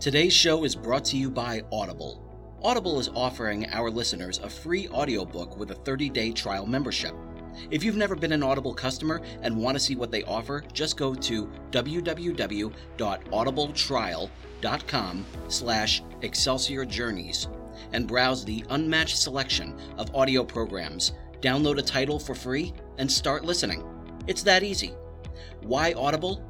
Today's show is brought to you by Audible. Audible is offering our listeners a free audiobook with a 30-day trial membership. If you've never been an Audible customer and want to see what they offer, just go to www.audibletrial.com slash Excelsior Journeys and browse the unmatched selection of audio programs. Download a title for free and start listening. It's that easy. Why Audible?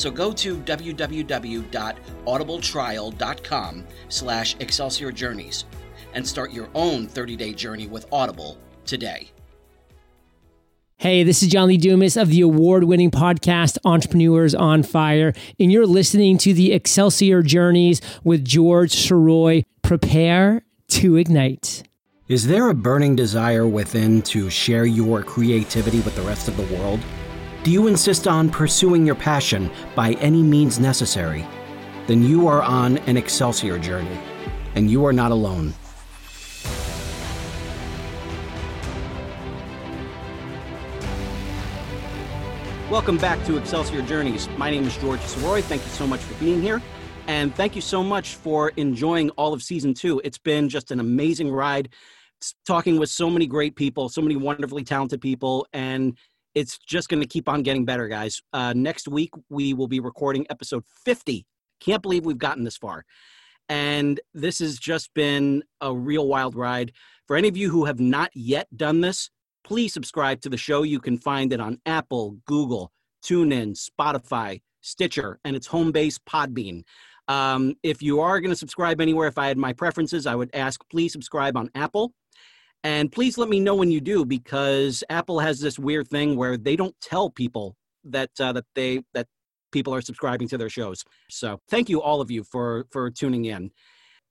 So go to www.audibletrial.com slash Excelsior Journeys and start your own 30-day journey with Audible today. Hey, this is John Lee Dumas of the award winning podcast Entrepreneurs on Fire, and you're listening to the Excelsior Journeys with George Soroy. Prepare to ignite. Is there a burning desire within to share your creativity with the rest of the world? Do you insist on pursuing your passion by any means necessary? Then you are on an Excelsior journey, and you are not alone. Welcome back to Excelsior Journeys. My name is George Soroy. Thank you so much for being here. And thank you so much for enjoying all of season two. It's been just an amazing ride talking with so many great people, so many wonderfully talented people, and it's just going to keep on getting better, guys. Uh, next week, we will be recording episode 50. Can't believe we've gotten this far. And this has just been a real wild ride. For any of you who have not yet done this, please subscribe to the show. You can find it on Apple, Google, TuneIn, Spotify, Stitcher, and its home base, Podbean. Um, if you are going to subscribe anywhere, if I had my preferences, I would ask please subscribe on Apple. And please let me know when you do, because Apple has this weird thing where they don't tell people that uh, that they that people are subscribing to their shows. So thank you all of you for for tuning in.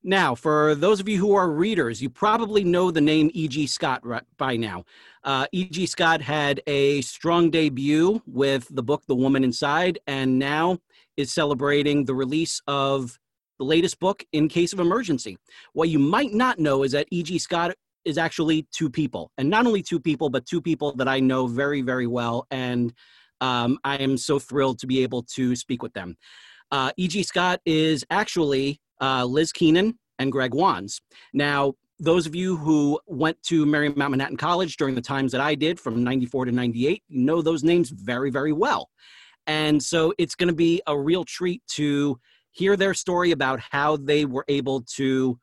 Now, for those of you who are readers, you probably know the name E.G. Scott by now. Uh, E.G. Scott had a strong debut with the book The Woman Inside, and now is celebrating the release of the latest book, In Case of Emergency. What you might not know is that E.G. Scott is actually two people, and not only two people, but two people that I know very, very well, and um, I am so thrilled to be able to speak with them. Uh, E.G. Scott is actually uh, Liz Keenan and Greg Wands. Now, those of you who went to Marymount Manhattan College during the times that I did from 94 to 98 know those names very, very well. And so it's going to be a real treat to hear their story about how they were able to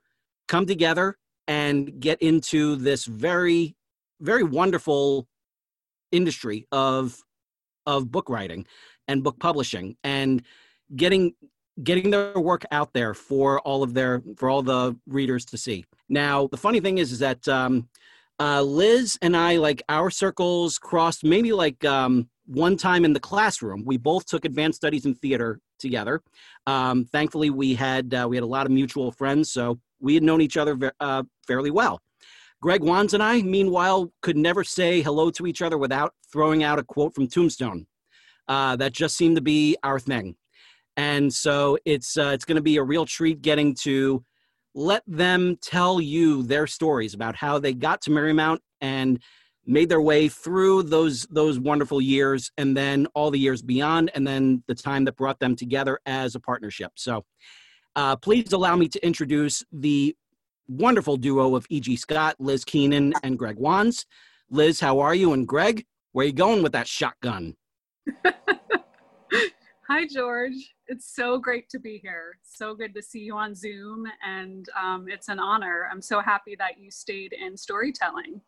come together and get into this very very wonderful industry of of book writing and book publishing and getting getting their work out there for all of their for all the readers to see. Now the funny thing is is that um, uh, liz and i like our circles crossed maybe like um, one time in the classroom. We both took advanced studies in theater together. Um, thankfully we had uh, we had a lot of mutual friends so we had known each other uh, fairly well. Greg Wands and I, meanwhile, could never say hello to each other without throwing out a quote from Tombstone. Uh, that just seemed to be our thing. And so it's uh, it's going to be a real treat getting to let them tell you their stories about how they got to Marymount and made their way through those those wonderful years and then all the years beyond and then the time that brought them together as a partnership. So uh, please allow me to introduce the wonderful duo of E.G. Scott, Liz Keenan, and Greg Wands. Liz, how are you? And Greg, where are you going with that shotgun? Hi, George. It's so great to be here. So good to see you on Zoom, and um, it's an honor. I'm so happy that you stayed in storytelling.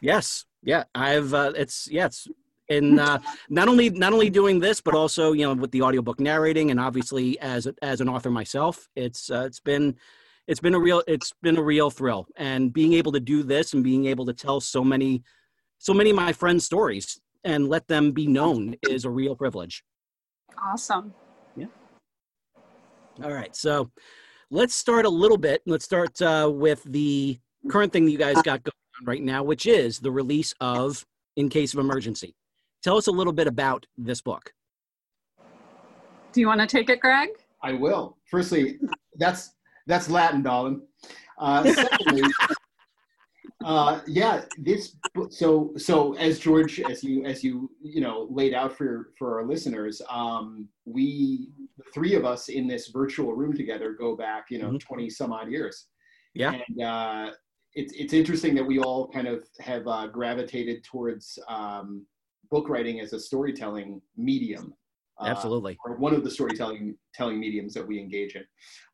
Yes, yeah, I've. Uh, it's yeah, it's in uh, not only not only doing this but also you know with the audiobook narrating and obviously as as an author myself it's uh, it's been it's been a real it's been a real thrill. And being able to do this and being able to tell so many so many of my friends stories and let them be known is a real privilege. Awesome. Yeah. All right. So let's start a little bit. Let's start uh, with the current thing that you guys got going on right now, which is the release of In Case of Emergency. Tell us a little bit about this book. Do you want to take it, Greg? I will. Firstly, that's that's Latin, darling. Uh, secondly, uh, yeah, this book so so as George, as you as you you know laid out for for our listeners, um, we the three of us in this virtual room together go back you know Mhm. 20 some odd years. Yeah. and uh, it's it's interesting that we all kind of have uh, gravitated towards um, book writing as a storytelling medium. Uh, Absolutely. or one of the storytelling telling mediums that we engage in.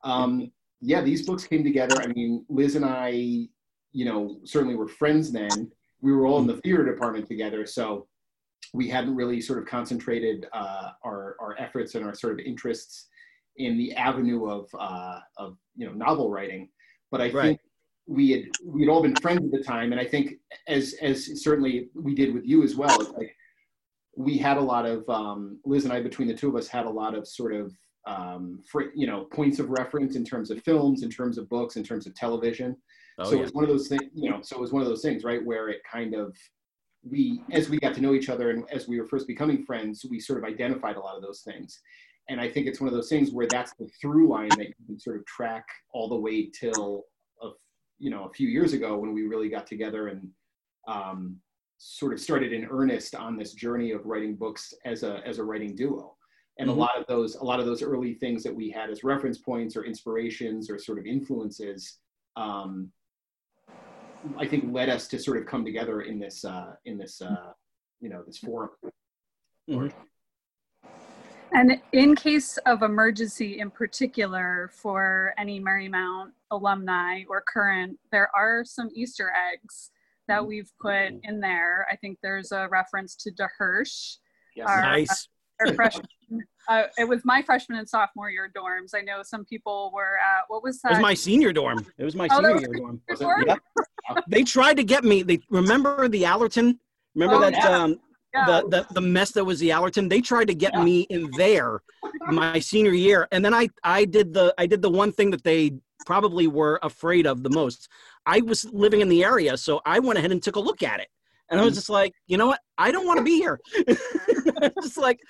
Um, yeah, these books came together. I mean, Liz and I, you know, certainly were friends then. We were all in the theater department together, so we hadn't really sort of concentrated uh, our our efforts and our sort of interests in the avenue of uh, of you know novel writing. But I Right. think we had we had all been friends at the time, and I think as as certainly we did with you as well. It's like we had a lot of um, Liz and I between the two of us had a lot of sort of um, you know points of reference in terms of films, in terms of books, in terms of television. Oh, so yeah. it was one of those things, you know. So it was one of those things, right, where it kind of we as we got to know each other and as we were first becoming friends, we sort of identified a lot of those things. And I think it's one of those things where that's the through line that you can sort of track all the way till a, you know a few years ago when we really got together and um, sort of started in earnest on this journey of writing books as a as a writing duo and Mhm. a lot of those a lot of those early things that we had as reference points or inspirations or sort of influences um, i think led us to sort of come together in this uh, in this uh, you know this forum Mhm. And in case of emergency, in particular, for any Marymount alumni or current, there are some Easter eggs that we've put in there. I think there's a reference to DeHirsch, yes Our- Nice. our freshman. Uh, it was my freshman and sophomore year dorms. I know some people were at what was that? It was my senior dorm. It was my Oh, senior was year dorm. Dorm? Yeah. They tried to get me. They remember the Allerton. Remember Oh, that yeah. um, Yeah. the, the the mess that was the Allerton. They tried to get Yeah. me in there my senior year, and then I I did the I did the one thing that they probably were afraid of the most. I was living in the area, so I went ahead and took a look at it, and I was mm-hmm. just like, you know what? I don't want to be here. just like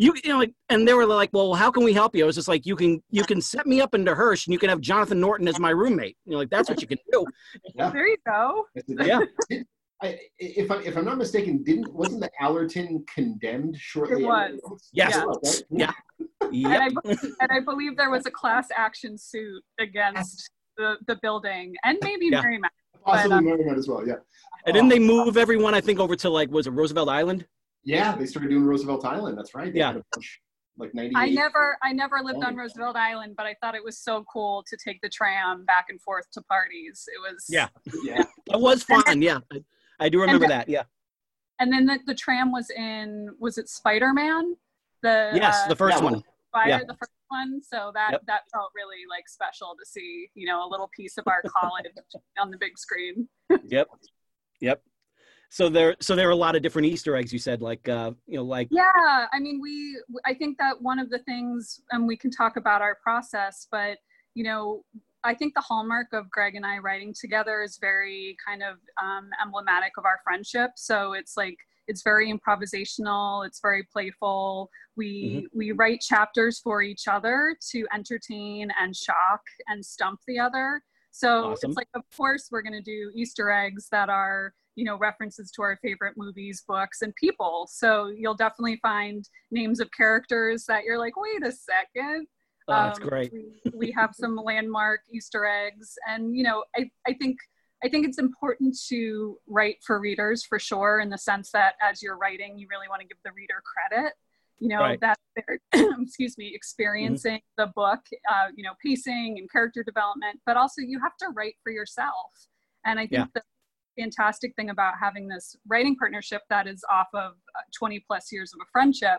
you you know like and they were like well how can we help you i was just like you can you can set me up into hirsch and you can have jonathan norton as my roommate you know like that's what you can do yeah there you go. yeah I, if I if I'm not mistaken, didn't wasn't the Allerton condemned shortly? It was. afterwards? Yes. It was. Yeah. And. I, be- and I believe there was a class action suit against the, the building and maybe Yeah. Marymount. Possibly But, um, Marymount as well. Yeah. and then they move everyone i think over to like was it roosevelt island Yeah, they started doing Roosevelt Island. That's right. They Yeah. had a bunch, like ninety. I never I never lived on Oh. Roosevelt Island, but I thought it was so cool to take the tram back and forth to parties. It was Yeah. Yeah. it was fun yeah I, do remember that yeah And then the, the tram was in was it Spider Man? The yes uh, the first one Spider, yeah. the first one. So that Yep. that felt really like special to see, you know, a little piece of our college on the big screen. yep yep so there so there are a lot of different easter eggs you said like uh you know like Yeah, I mean, we, I think that one of the things, and we can talk about our process, but, you know, I think the hallmark of Greg and I writing together is very kind of um, emblematic of our friendship. So it's like, it's very improvisational, it's very playful. We, we write chapters for each other to entertain and shock and stump the other. So Awesome. it's like, of course, we're going to do Easter eggs that are, you know, references to our favorite movies, books, and people. So you'll definitely find names of characters that you're like, wait a second. Oh that's Um, great We, we have some landmark Easter eggs, and you know, I, I think I think it's important to write for readers for sure, in the sense that as you're writing, you really want to give the reader credit. You know Right. that they're excuse me experiencing the book, uh, you know, pacing and character development, but also you have to write for yourself. And I think Yeah. the fantastic thing about having this writing partnership that is off of uh, 20 plus years of a friendship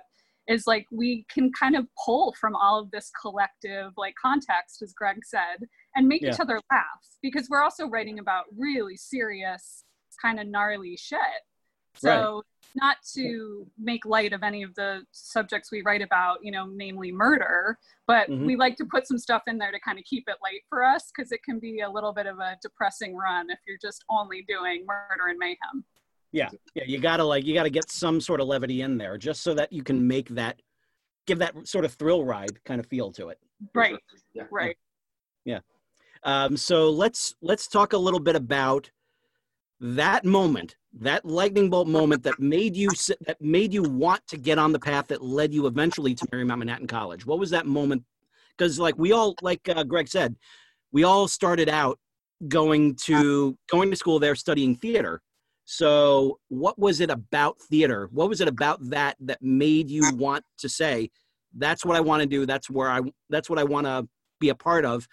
is like we can kind of pull from all of this collective like context as greg said and make Yeah. each other laugh because we're also writing about really serious kind of gnarly shit So right. not to make light of any of the subjects we write about, you know, namely murder, but mm-hmm. we like to put some stuff in there to kind of keep it light for us because it can be a little bit of a depressing run if you're just only doing murder and mayhem. Yeah, yeah, you gotta like you gotta get some sort of levity in there just so that you can make that give that sort of thrill ride kind of feel to it. Right. Yeah. Right. Yeah. Um, so let's let's talk a little bit about that moment, that lightning bolt moment that made you that made you want to get on the path that led you eventually to Marymount Manhattan College. What was that moment? Because like we all, like uh, Greg said, we all started out going to going to school there studying theater. So what was it about theater? What was it about that that made you want to say, that's what I want to do. That's where I that's what I want to be a part of.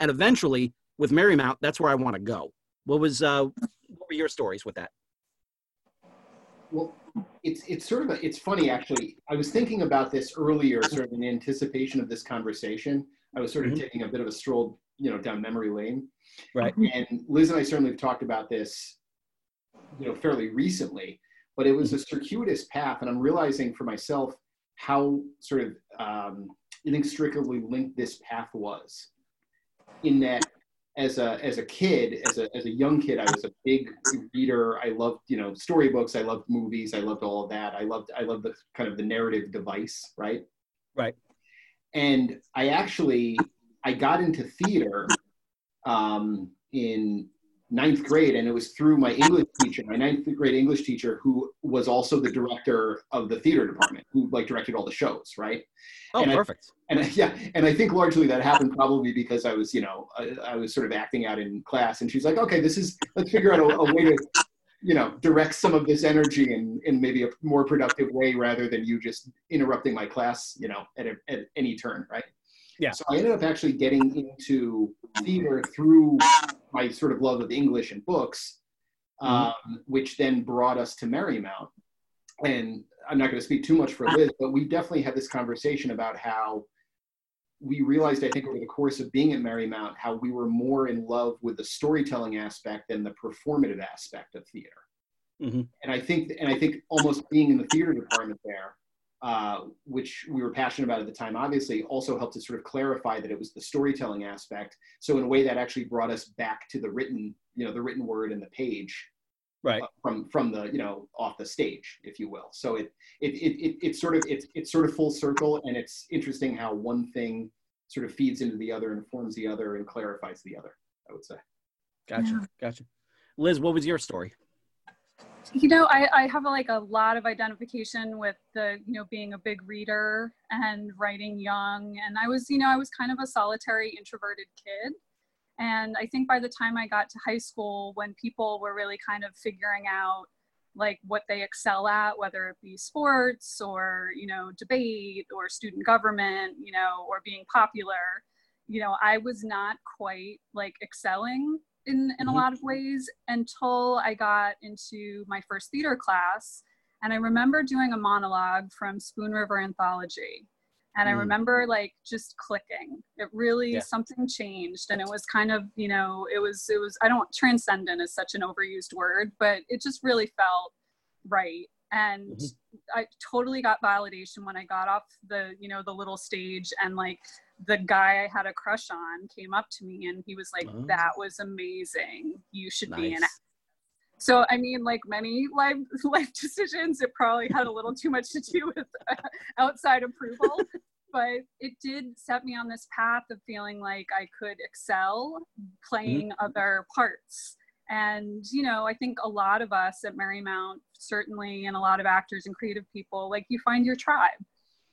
And eventually with Marymount, that's where I want to go. What was uh what were your stories with that? Well, it's it's sort of a, it's funny actually. I was thinking about this earlier, sort of in anticipation of this conversation. I was sort of mm-hmm. taking a bit of a stroll, you know, down memory lane. Right. And Liz and I certainly have talked about this, you know, fairly recently. But it was a circuitous path, and I'm realizing for myself how sort of um, inextricably linked this path was. In that as a as a kid, as a as a young kid, I was a big reader. I loved you know storybooks. I loved movies. I loved all of that. I loved I loved the kind of the narrative device, right? Right. And I actually I got into theater um, in ninth grade, and it was through my English teacher, my ninth grade English teacher, who was also the director of the theater department, who like directed all the shows, right? Oh, and perfect. I, and I, yeah, and I think largely that happened probably because I was, you know, I, I, was sort of acting out in class, and she's like, "Okay, this is let's figure out a, a way to." you know direct some of this energy in in maybe a more productive way rather than you just interrupting my class you know at, a, at any turn right yeah. So I ended up actually getting into theater through my sort of love of English and books, mm-hmm. um, which then brought us to Marymount. And I'm not going to speak too much for Liz, but we definitely had this conversation about how we realized, I think, over the course of being at Marymount, how we were more in love with the storytelling aspect than the performative aspect of theater. Mm-hmm. And I think, and I think almost being in the theater department there, uh, which we were passionate about at the time, obviously also helped to sort of clarify that it was the storytelling aspect. So in a way that actually brought us back to the written, you know, the written word and the page, right? Uh, from from the you know off the stage, if you will. So it it it, it it's sort of it's it's sort of full circle, and it's interesting how one thing sort of feeds into the other, informs the other, and clarifies the other. I would say. Gotcha, yeah. gotcha. Liz, what was your story? You know I, I have a, like a lot of identification with the you know being a big reader and writing young. And i was you know i was kind of a solitary introverted kid. And i think by the time i got to high school when people were really kind of figuring out like what they excel at whether it be sports or you know debate or student government you know or being popular you know i was not quite like excelling in, in mm-hmm. a lot of ways until I got into my first theater class. And I remember doing a monologue from Spoon River Anthology. And I mm. remember like just clicking. It really yeah. something changed. And it was kind of, you know, it was, it was, I don't, transcendent is such an overused word, but it just really felt right. And mm-hmm. I totally got validation when I got off the, you know, the little stage and like the guy I had a crush on came up to me and he was like, oh. "That was amazing. You should nice. be an." So I mean, like many life life decisions, it probably had a little too much to do with uh, outside approval, but it did set me on this path of feeling like I could excel playing mm-hmm. other parts. And you know, I think a lot of us at Marymount, certainly, and a lot of actors and creative people, like you find your tribe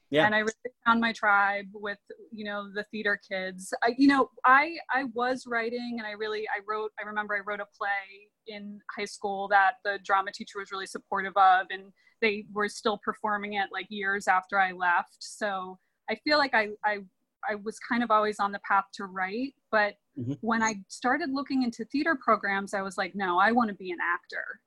yeah. And I really found my tribe with, you know, the theater kids. I, you know, I I was writing and I really I wrote I remember I wrote a play in high school that the drama teacher was really supportive of and they were still performing it like years after I left. So I feel like I I I was kind of always on the path to write, but mm-hmm. when I started looking into theater programs, I was like, no, I want to be an actor.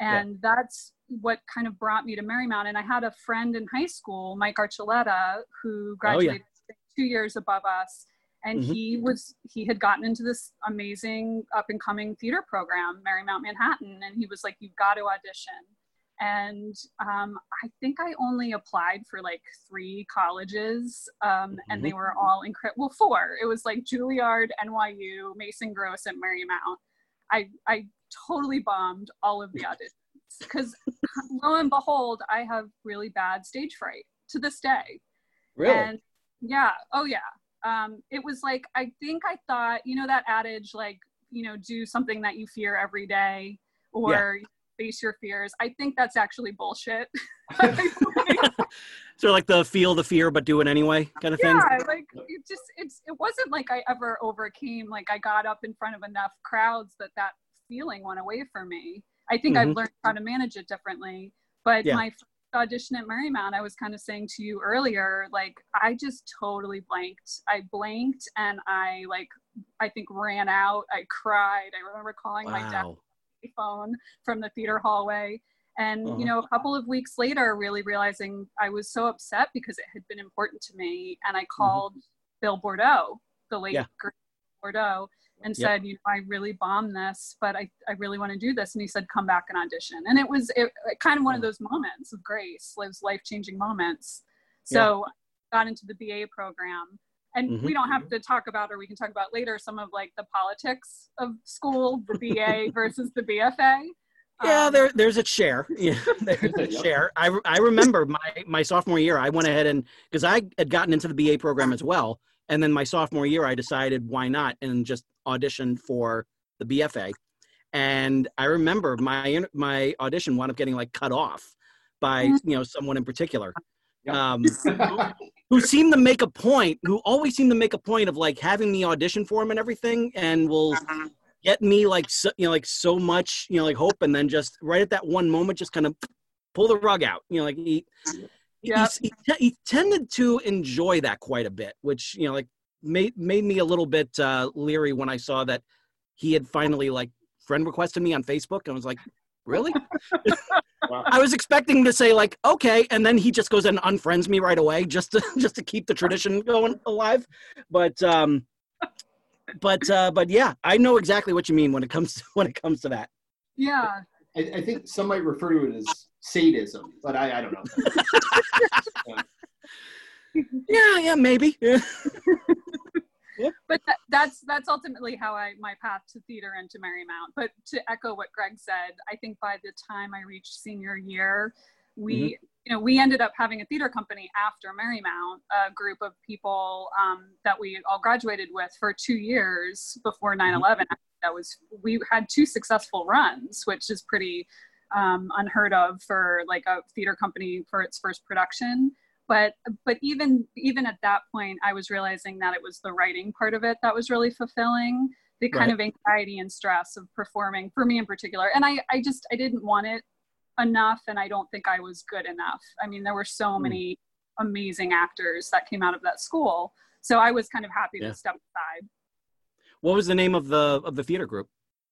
And yeah. that's what kind of brought me to Marymount. And I had a friend in high school, Mike Archuleta, who graduated oh, yeah. two years above us. And mm-hmm. he was he had gotten into this amazing up and coming theater program, Marymount Manhattan, and he was like, "You've got to audition." and um, I think I only applied for like three colleges, um, mm-hmm. and they mm-hmm. were all incredible. Well, four. It was like Juilliard, NYU, Mason Gross, and Marymount. I I totally bombed all of the auditions because lo and behold, I have really bad stage fright to this day. Really? And yeah. Oh yeah. Um, it was like I think I thought you know that adage like you know do something that you fear every day or yeah face your fears. I think that's actually bullshit. so like the feel the fear but do it anyway kind of thing. Yeah, like it just it's it wasn't like I ever overcame like I got up in front of enough crowds that that feeling went away from me. I think mm-hmm. I've learned how to manage it differently. But yeah. my audition at Marymount, I was kind of saying to you earlier, like I just totally blanked. I blanked and I like I think ran out. I cried. I remember calling wow. my dad phone from the theater hallway. And, uh-huh. you know, a couple of weeks later, really realizing I was so upset because it had been important to me. And I mm-hmm. called mm-hmm. Bill Bordeaux, the late yeah. Bordeaux, and said, you know, I really bombed this, but I, I really want to do this. And he said, come back and audition. And it was it, kind of one of those moments of grace, those life changing moments. So yeah. I got into the BA program and mm-hmm. we don't have to talk about or we can talk about later some of like the politics of school the ba versus the bfa yeah um, there, there's a share yeah there's a share I, I remember my, my sophomore year i went ahead and because i had gotten into the ba program as well and then my sophomore year i decided why not and just auditioned for the bfa and i remember my my audition wound up getting like cut off by mm-hmm. you know someone in particular um, who seemed to make a point, who always seemed to make a point of like having me audition for him and everything, and will uh-huh. get me like so, you know like so much you know like hope, and then just right at that one moment, just kind of pull the rug out. You know, like he, yeah. he, he, he, tended to enjoy that quite a bit, which you know like made made me a little bit uh, leery when I saw that he had finally like friend requested me on Facebook, and I was like, really? I was expecting to say like, okay, and then he just goes and unfriends me right away just to just to keep the tradition going alive. But um, but uh, but yeah, I know exactly what you mean when it comes to, when it comes to that. Yeah. I, I think some might refer to it as sadism, but I, I don't know. yeah, yeah, maybe. Yeah. but that, that's that's ultimately how I my path to theater and to Marymount. But to echo what Greg said, I think by the time I reached senior year, we mm-hmm. you know we ended up having a theater company after Marymount, a group of people um, that we all graduated with for two years before 9/11. Mm-hmm. That was we had two successful runs, which is pretty um, unheard of for like a theater company for its first production but but even even at that point i was realizing that it was the writing part of it that was really fulfilling the kind right. of anxiety and stress of performing for me in particular and i i just i didn't want it enough and i don't think i was good enough i mean there were so mm. many amazing actors that came out of that school so i was kind of happy yeah. to step aside what was the name of the of the theater group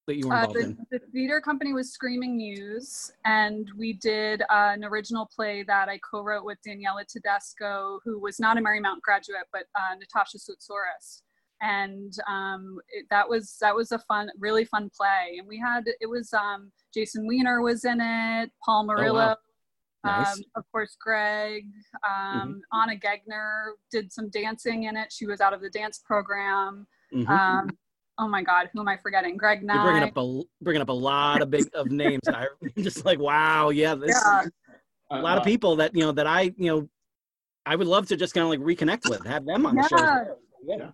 that you were involved uh, the, in? The theater company was Screaming Muse, and we did uh, an original play that I co-wrote with Daniela Tedesco, who was not a Marymount graduate, but uh, Natasha Soutsaurus. And um, it, that was that was a fun, really fun play. And we had it was um, Jason Weiner was in it, Paul Murillo. Oh, wow. Nice. Um, of course, Greg, um, mm-hmm. Anna Gegner did some dancing in it. She was out of the dance program. Mm-hmm. Oh my god, who am I forgetting? Greg Nye. You're bringing up a bringing up a lot of big of names. I just like wow, yeah, this yeah. Uh, a lot of uh, people that you know that I you know I would love to just kind of like reconnect with, have them on yeah. the show. Yeah.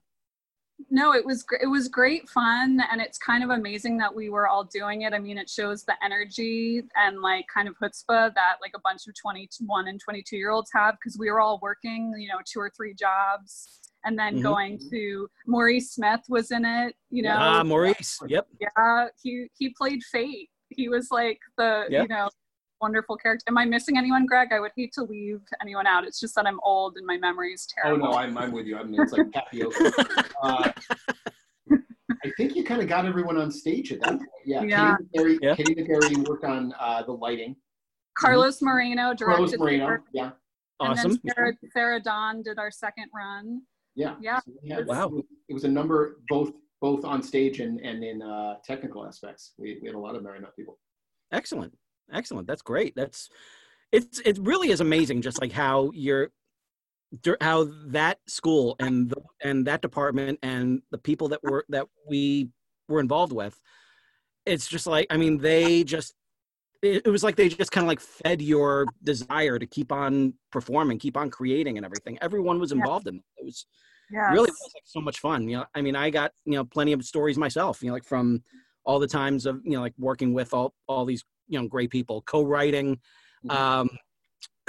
No, it was it was great fun, and it's kind of amazing that we were all doing it. I mean, it shows the energy and like kind of chutzpah that like a bunch of 21 and 22 year olds have because we were all working, you know, two or three jobs and then mm-hmm. going to Maurice Smith was in it. You know, ah, Maurice. Yep. Yeah, he he played Fate. He was like the yep. you know wonderful character. Am I missing anyone, Greg? I would hate to leave anyone out. It's just that I'm old and my memory is terrible. Oh no, I'm I'm with you. I mean, it's like tapioca. uh, I think you kind of got everyone on stage at that point. Yeah. yeah. Katie McCary, yeah. Katie McCary worked on uh, the lighting. Carlos mm-hmm. Moreno directed. Carlos Moreno, yeah. Awesome. And then Sarah, Sarah Dawn did our second run. Yeah. Yeah. So had, wow. It was a number both both on stage and, and in uh, technical aspects. We, we had a lot of Marymount people. Excellent. Excellent. That's great. That's it's it really is amazing, just like how you're how that school and the, and that department and the people that were that we were involved with it's just like i mean they just it, was like they just kind of like fed your desire to keep on performing keep on creating and everything everyone was involved in it, it was yes. really was like so much fun you know i mean i got you know plenty of stories myself you know like from all the times of you know like working with all all these you know great people co-writing mm-hmm. um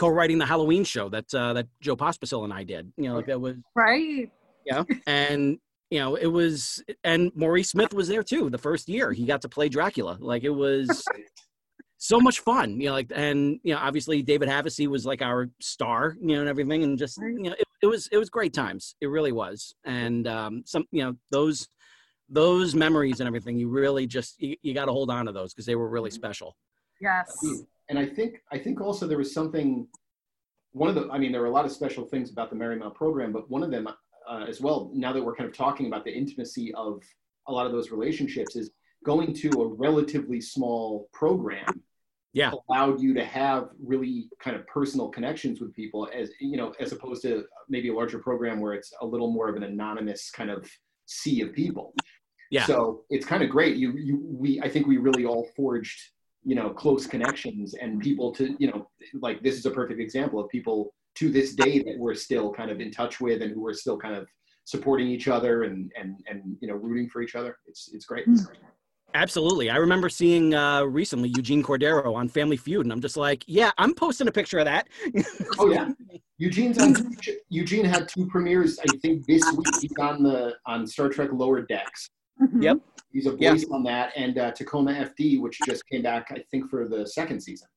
co-writing the Halloween show that uh, that Joe Pospisil and I did. You know, like that was right. Yeah, and you know it was, and Maurice Smith was there too. The first year he got to play Dracula. Like it was so much fun. You know, like and you know obviously David Havasey was like our star. You know, and everything, and just you know it, it was it was great times. It really was, and um, some you know those those memories and everything you really just you, you got to hold on to those because they were really mm-hmm. special yes and I think I think also there was something. One of the, I mean, there were a lot of special things about the Marymount program, but one of them uh, as well. Now that we're kind of talking about the intimacy of a lot of those relationships, is going to a relatively small program yeah allowed you to have really kind of personal connections with people as you know as opposed to maybe a larger program where it's a little more of an anonymous kind of sea of people yeah so it's kind of great you you we i think we really all forged you know close connections and people to you know like this is a perfect example of people to this day that we're still kind of in touch with and who are still kind of supporting each other and and and you know rooting for each other it's it's great hmm. Absolutely. I remember seeing uh, recently Eugene Cordero on Family Feud, and I'm just like, yeah, I'm posting a picture of that. oh yeah, Eugene's on. Eugene had two premieres. I think this week he's on the on Star Trek Lower Decks. Mm-hmm. Yep. He's a voice on that, and uh, Tacoma FD, which just came back, I think, for the second season.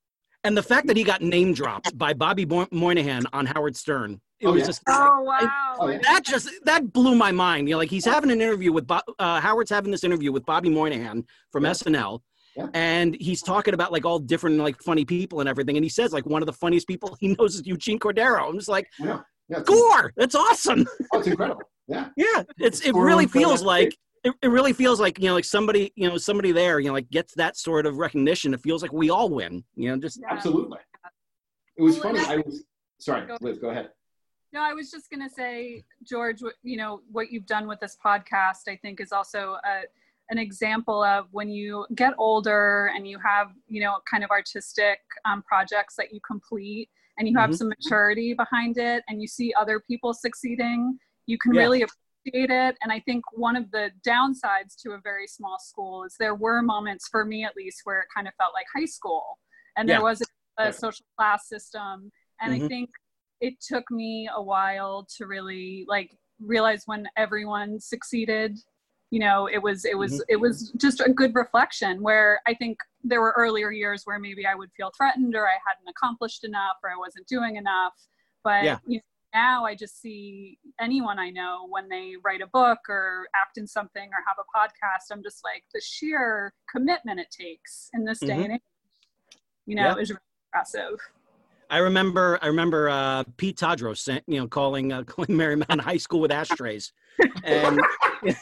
And the fact that he got name dropped by Bobby Moynihan on Howard Stern, it oh, was yeah. just oh wow, oh, yeah. that just that blew my mind. You know, like he's having an interview with Bo- uh, Howard's having this interview with Bobby Moynihan from yeah. SNL. Yeah. And he's talking about like all different like funny people and everything. And he says like one of the funniest people he knows is Eugene Cordero. I'm just like, yeah, yeah Gore, that's awesome. Oh, it's incredible. Yeah. yeah. It's it really feels like it, it really feels like you know like somebody you know somebody there you know like gets that sort of recognition. It feels like we all win you know just absolutely. It was funny i was sorry liz go ahead. No i was just going to say george you know what you've done with this podcast i think is also a, an example of when you get older and you have you know kind of artistic um, projects that you complete and you have mm-hmm. some maturity behind it and you see other people succeeding you can yeah. really appreciate it. And I think one of the downsides to a very small school is there were moments, for me at least, where it kind of felt like high school and there yeah. was a, a, social class system. And mm-hmm. I think it took me a while to really like realize when everyone succeeded you know it was it was mm-hmm. it was just a good reflection where i think there were earlier years where maybe i would feel threatened or i hadn't accomplished enough or i wasn't doing enough but yeah. you know, now I just see anyone I know when they write a book or act in something or have a podcast, I'm just like the sheer commitment it takes in this day mm-hmm. and age, you know, yeah. is really impressive. I remember, I remember uh, Pete Tadros, you know, calling uh, calling Marymount High School with ashtrays, and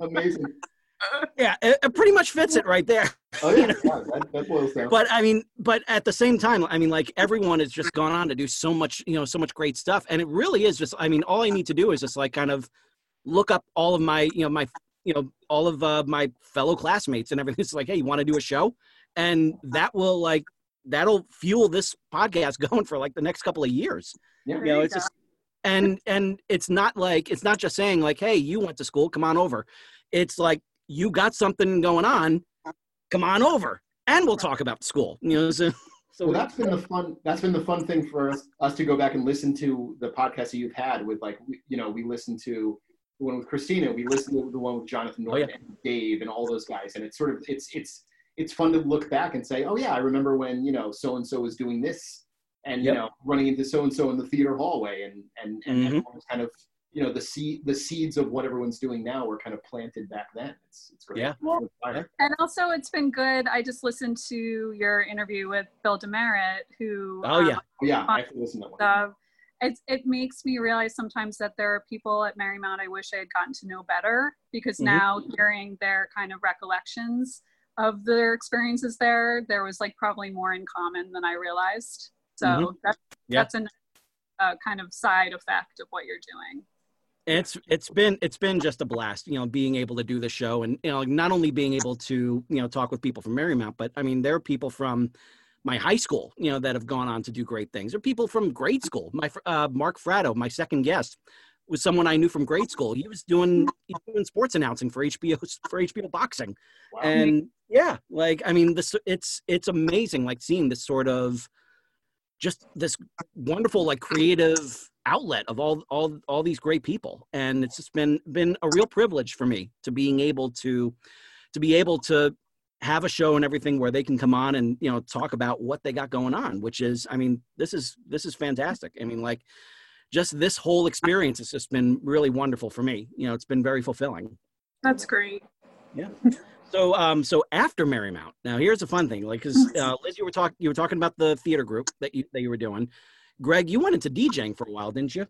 amazing yeah, it, it, pretty much fits it right there. Oh yeah, yeah that, that boils down. But I mean, but at the same time, I mean, like everyone has just gone on to do so much, you know, so much great stuff, and it really is just. I mean, all I need to do is just like kind of look up all of my, you know, my, you know, all of uh, my fellow classmates and everything. It's like, hey, you want to do a show, and that will like that'll fuel this podcast going for like the next couple of years. Yeah, you know, it's just and and it's not like it's not just saying like, hey, you went to school, come on over. It's like you got something going on, come on over and we'll talk about school. You know, so, so well, that's been the fun. That's been the fun thing for us, us to go back and listen to the podcast that you've had with like, you know, we listened to the one with Christina, we listened to the one with Jonathan Norton oh, yeah. and Dave and all those guys. And it's sort of, it's, it's, it's fun to look back and say, oh yeah, I remember when, you know, so-and-so was doing this and, yep. you know, running into so-and-so in the theater hallway and, and, and mm-hmm. kind of you know the seed the seeds of what everyone's doing now were kind of planted back then it's it's great yeah well, and also it's been good i just listened to your interview with bill demerit who oh yeah um, oh, yeah i have to listen to that one. It, it makes me realize sometimes that there are people at marymount i wish i had gotten to know better because mm-hmm. now hearing their kind of recollections of their experiences there, there was like probably more in common than I realized. So mm-hmm. that's yeah. that's a uh, kind of side effect of what you're doing. It's it's been it's been just a blast, you know, being able to do the show and you know not only being able to you know talk with people from Marymount, but I mean there are people from my high school, you know, that have gone on to do great things, or people from grade school. My uh, Mark Fratto, my second guest, was someone I knew from grade school. He was doing, he was doing sports announcing for HBO for HBO boxing, wow. and yeah, like I mean, this it's it's amazing, like seeing this sort of just this wonderful like creative outlet of all all all these great people. And it's just been been a real privilege for me to being able to to be able to have a show and everything where they can come on and you know talk about what they got going on which is i mean this is this is fantastic. I mean like just this whole experience has just been really wonderful for me. You know it's been very fulfilling. That's great. Yeah. So um so after marymount now here's a fun thing like because uh, liz you were talking you were talking about the theater group that you that you were doing greg you went into djing for a while didn't you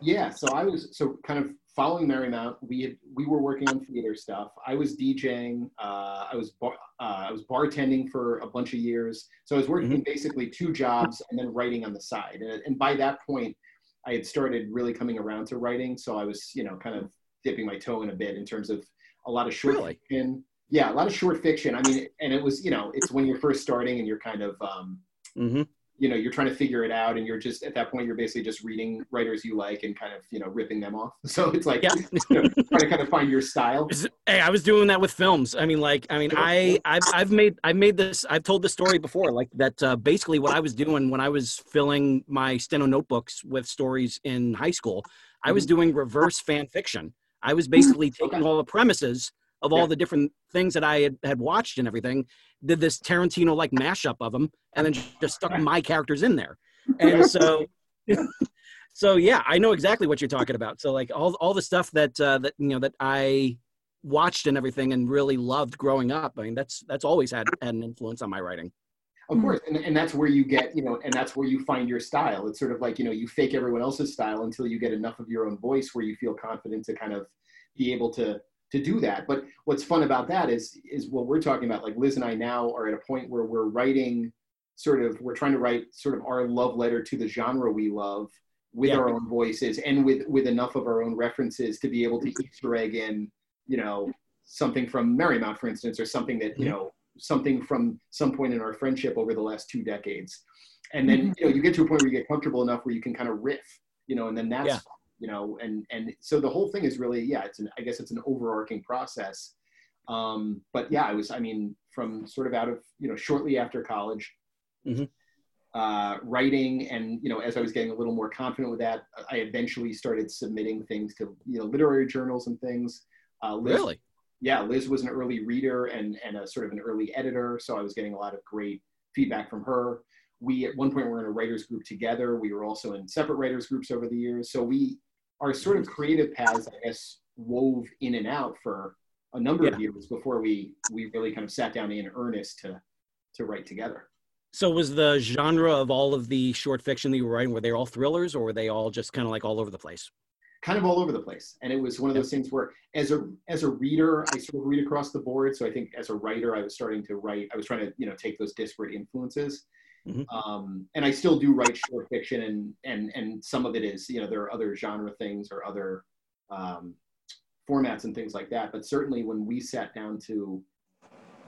yeah so i was so kind of following Marymount, we had we were working on theater stuff. I was DJing. Uh, I was bar, uh, I was bartending for a bunch of years. So I was working mm-hmm. basically two jobs and then writing on the side. And, and by that point, I had started really coming around to writing. So I was you know kind of dipping my toe in a bit in terms of a lot of short really? fiction. Yeah, a lot of short fiction. I mean, and it was you know it's when you're first starting and you're kind of um, mm-hmm you know you're trying to figure it out and you're just at that point you're basically just reading writers you like and kind of you know ripping them off. So it's like yeah. you know, trying to kind of find your style. Hey i was doing that with films. I mean like i mean i I've, I've made i've made this i've told this story before like that uh, basically what i was doing when i was filling my steno notebooks with stories in high school i was mm-hmm. doing reverse fan fiction. I was basically taking all the premises of all yeah. the different things that I had, had watched and everything, did this Tarantino like mashup of them, and then just stuck my characters in there. And so, so yeah, I know exactly what you're talking about. So like all all the stuff that uh, that you know that I watched and everything and really loved growing up. I mean, that's that's always had, had an influence on my writing. Of course, and, and that's where you get, you know, and that's where you find your style. It's sort of like, you know, you fake everyone else's style until you get enough of your own voice where you feel confident to kind of be able to to do that. But what's fun about that is is what we're talking about. Like Liz and I now are at a point where we're writing sort of we're trying to write sort of our love letter to the genre we love with yeah. our own voices and with with enough of our own references to be able to Easter egg in, you know, something from Marymount, for instance, or something that, you mm-hmm. know, something from some point in our friendship over the last two decades. And then, mm-hmm. you know, you get to a point where you get comfortable enough where you can kind of riff, you know, and then that's yeah you know and and so the whole thing is really yeah it's an i guess it's an overarching process um but yeah i was i mean from sort of out of you know shortly after college mm-hmm. uh, writing and you know as i was getting a little more confident with that i eventually started submitting things to you know literary journals and things uh, Liz, really yeah liz was an early reader and and a sort of an early editor so i was getting a lot of great feedback from her we at one point were in a writers group together. We were also in separate writers groups over the years. So we, our sort of creative paths, I guess, wove in and out for a number yeah. of years before we we really kind of sat down in earnest to to write together. So was the genre of all of the short fiction that you were writing were they all thrillers or were they all just kind of like all over the place? Kind of all over the place, and it was one of those things where, as a as a reader, I sort of read across the board. So I think as a writer, I was starting to write. I was trying to you know take those disparate influences Mm-hmm. Um, and I still do write short fiction, and and and some of it is you know there are other genre things or other um, formats and things like that. But certainly when we sat down to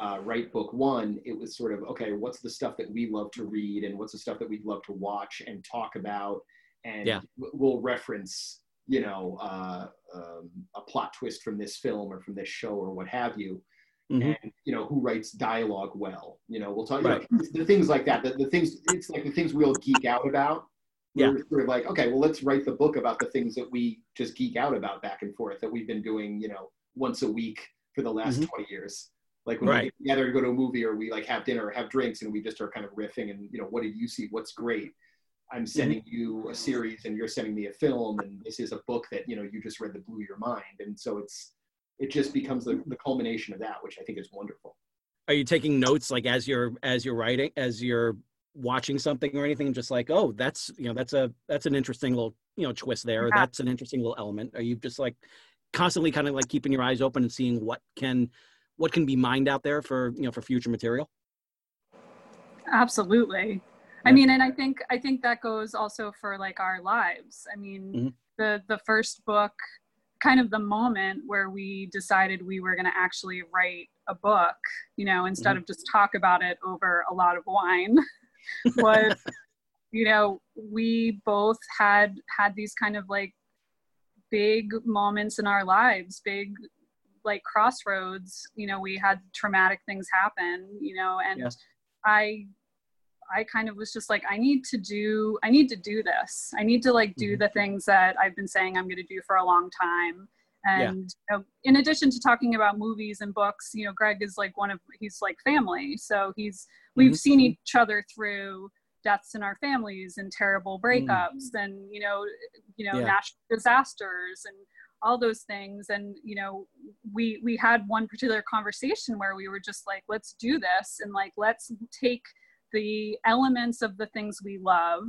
uh, write book one, it was sort of okay, what's the stuff that we love to read, and what's the stuff that we'd love to watch and talk about, and yeah. we'll reference you know uh, um, a plot twist from this film or from this show or what have you mm-hmm. and you know who writes dialogue well. You know, we'll talk right. you know, the things like that. The, the things it's like the things we all geek out about. Yeah. We're, we're, like, okay, well, let's write the book about the things that we just geek out about back and forth that we've been doing, you know, once a week for the last mm-hmm. 20 years. Like when right. we get together to go to a movie or we like have dinner or have drinks and we just are kind of riffing and, you know, what did you see? What's great? I'm mm-hmm. sending mm-hmm. you a series and you're sending me a film and this is a book that, you know, you just read that blew your mind. And so it's, it just becomes the, the culmination of that, which I think is wonderful. Are you taking notes like as you're as you're writing, as you're watching something or anything, just like, oh, that's you know, that's a that's an interesting little you know twist there. Yeah. That's an interesting little element. Are you just like constantly kind of like keeping your eyes open and seeing what can what can be mined out there for you know for future material absolutely i mean and i think i think that goes also for like our lives i mean mm-hmm. the the first book kind of the moment where we decided we were going to actually write a book you know instead mm-hmm. of just talk about it over a lot of wine was you know we both had had these kind of like big moments in our lives big like crossroads you know we had traumatic things happen you know and i i kind of was just like i need to do i need to do this i need to like do mm-hmm. the things that i've been saying i'm going to do for a long time and yeah. you know, in addition to talking about movies and books you know greg is like one of he's like family so he's we've mm-hmm. seen each other through deaths in our families and terrible breakups mm. and you know you know yeah. natural disasters and all those things and you know we we had one particular conversation where we were just like let's do this and like let's take the elements of the things we love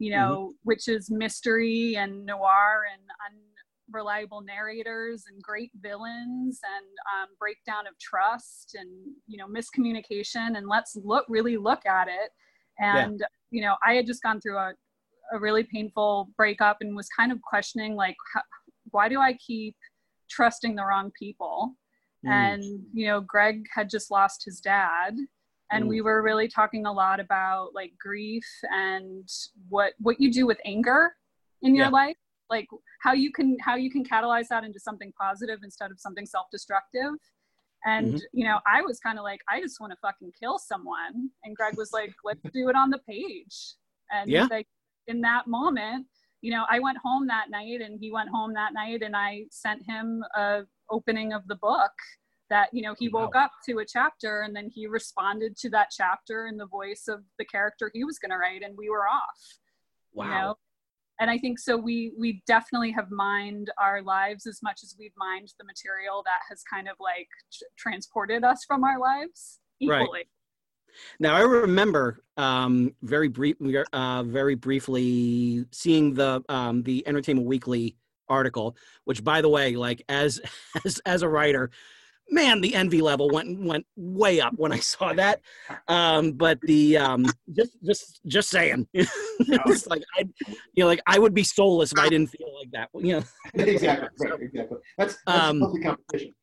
you know mm-hmm. which is mystery and noir and unreliable narrators and great villains and um, breakdown of trust and you know miscommunication and let's look really look at it and yeah. you know i had just gone through a, a really painful breakup and was kind of questioning like how, why do i keep trusting the wrong people mm. and you know greg had just lost his dad and mm. we were really talking a lot about like grief and what what you do with anger in your yeah. life like how you can how you can catalyze that into something positive instead of something self-destructive and mm-hmm. you know, I was kind of like, I just want to fucking kill someone. And Greg was like, let's do it on the page. And yeah. like in that moment, you know, I went home that night and he went home that night and I sent him a opening of the book that, you know, he woke wow. up to a chapter and then he responded to that chapter in the voice of the character he was going to write and we were off. Wow. You know? and i think so we we definitely have mined our lives as much as we've mined the material that has kind of like tr- transported us from our lives equally right. Now I remember um, very brief, uh, very briefly seeing the um, the Entertainment Weekly article, which, by the way, like as as as a writer, man, the envy level went went way up when I saw that. Um, but the um, just just just saying, it's like I, you know, like I would be soulless if I didn't feel like that. You know, exactly, right, exactly. That's, that's um, competition.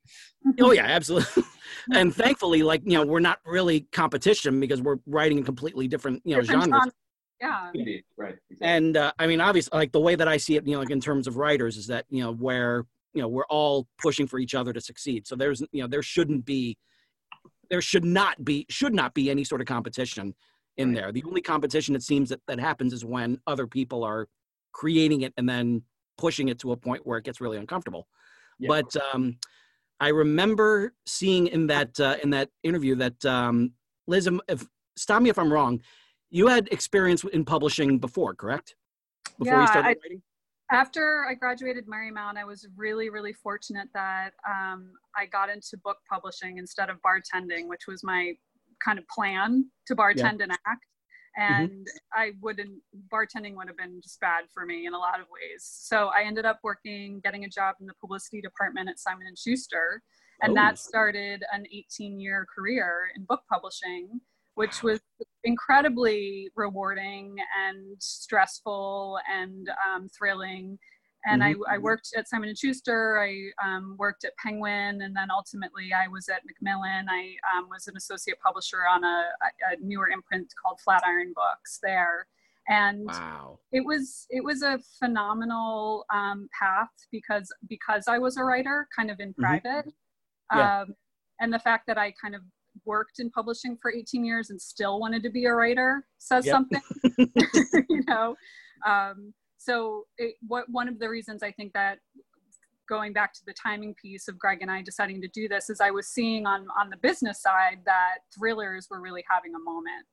Oh yeah, absolutely. and thankfully, like you know, we're not really competition because we're writing in completely different you know different genres. yeah. Indeed. Right. Exactly. And uh, I mean, obviously, like the way that I see it, you know, like in terms of writers, is that you know where you know we're all pushing for each other to succeed. So there's you know there shouldn't be there should not be should not be any sort of competition in there. The only competition it seems that that happens is when other people are creating it and then pushing it to a point where it gets really uncomfortable. Yeah. but um i remember seeing in that uh, in that interview that um liz if stop me if i'm wrong you had experience in publishing before correct? Before yeah, you started I, writing after I graduated Marymount, I was really, really fortunate that um, I got into book publishing instead of bartending, which was my kind of plan to bartend yeah. and act. Mm-hmm. And mm-hmm. I wouldn't, bartending would have been just bad for me in a lot of ways. So I ended up working, getting a job in the publicity department at Simon and Schuster. And oh. that started an 18 year career in book publishing which was incredibly rewarding and stressful and um, thrilling. And mm-hmm. I, I, worked at Simon and Schuster. I um, worked at Penguin, and then ultimately I was at Macmillan. I um, was an associate publisher on a, a, newer imprint called Flatiron Books there. And wow. it was it was a phenomenal um, path because because I was a writer, kind of in mm-hmm. private. Yeah. Um, and the fact that I kind of worked in publishing for 18 years and still wanted to be a writer says yep. something you know um, so it, what one of the reasons i think that going back to the timing piece of greg and i deciding to do this is i was seeing on on the business side that thrillers were really having a moment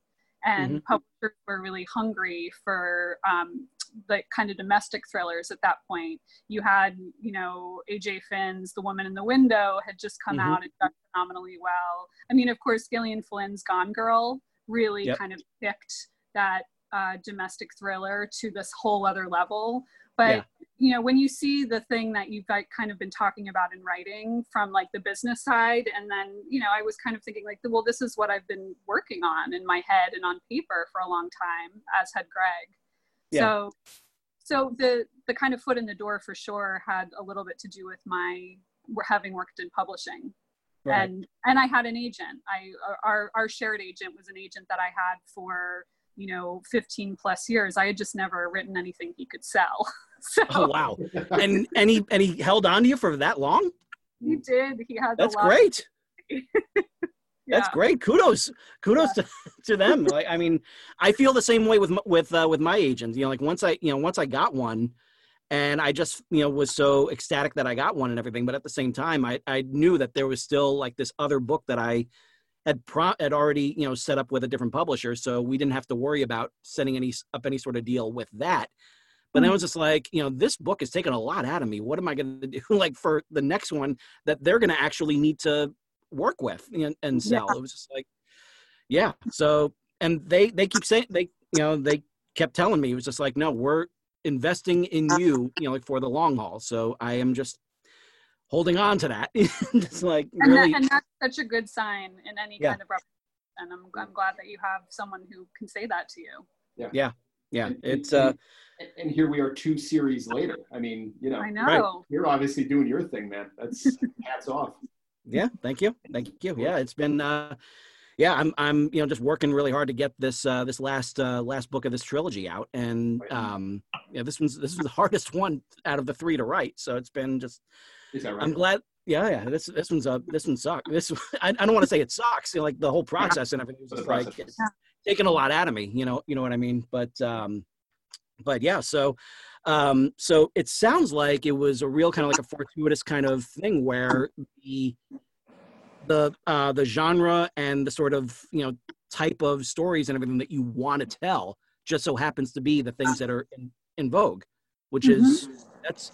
and mm-hmm. publishers were really hungry for um, the kind of domestic thrillers at that point. You had, you know, AJ Finn's The Woman in the Window had just come mm-hmm. out and done phenomenally well. I mean, of course, Gillian Flynn's Gone Girl really yep. kind of picked that uh, domestic thriller to this whole other level. But yeah. you know when you see the thing that you've like, kind of been talking about in writing from like the business side and then you know i was kind of thinking like well this is what i've been working on in my head and on paper for a long time as had greg yeah. so so the the kind of foot in the door for sure had a little bit to do with my having worked in publishing. Right. and and i had an agent. I our our shared agent was an agent that i had for you know 15 plus years. I had just never written anything he could sell. So, oh wow. And and he and he held on to you for that long? He did. He had that's great yeah. that's great kudos kudos yeah. to, to them like i mean i feel the same way with with uh, with my agent you know like once i you know once i got one and i just you know was so ecstatic that i got one and everything but at the same time i i knew that there was still like this other book that i had pro had already you know set up with a different publisher, so we didn't have to worry about setting any up any sort of deal with that. But then it mm-hmm. was just like, you know, this book has taken a lot out of me. What am I going to do like for the next one that they're going to actually need to work with and, and sell? Yeah. It was just like, yeah. So and they they keep saying they you know they kept telling me it was just like, no, we're investing in uh you, you know, like for the long haul. So I am just holding on to that. it's like and, really, that, and that's such a good sign in any yeah. kind of and I'm, I'm glad that you have someone who can say that to you. Yeah. Yeah. Yeah. And, it's, uh, and here we are two series later. I mean, you know, I know. Right. you're obviously doing your thing, man. That's hats off. Yeah. Thank you. Thank you. Yeah. It's been, uh, yeah, I'm, I'm, you know, just working really hard to get this, uh, this last, uh, last book of this trilogy out. And, um, yeah, this one's, this is the hardest one out of the three to write. So it's been just, is that right? I'm glad. Yeah, yeah. This this one's uh this one sucks. This I, I don't want to say it sucks. You know, like the whole process and everything was like taking a lot out of me. You know, you know what I mean. But um, but yeah. So um, so it sounds like it was a real kind of like a fortuitous kind of thing where the the uh the genre and the sort of you know type of stories and everything that you want to tell just so happens to be the things that are in, in vogue which mm-hmm. is that's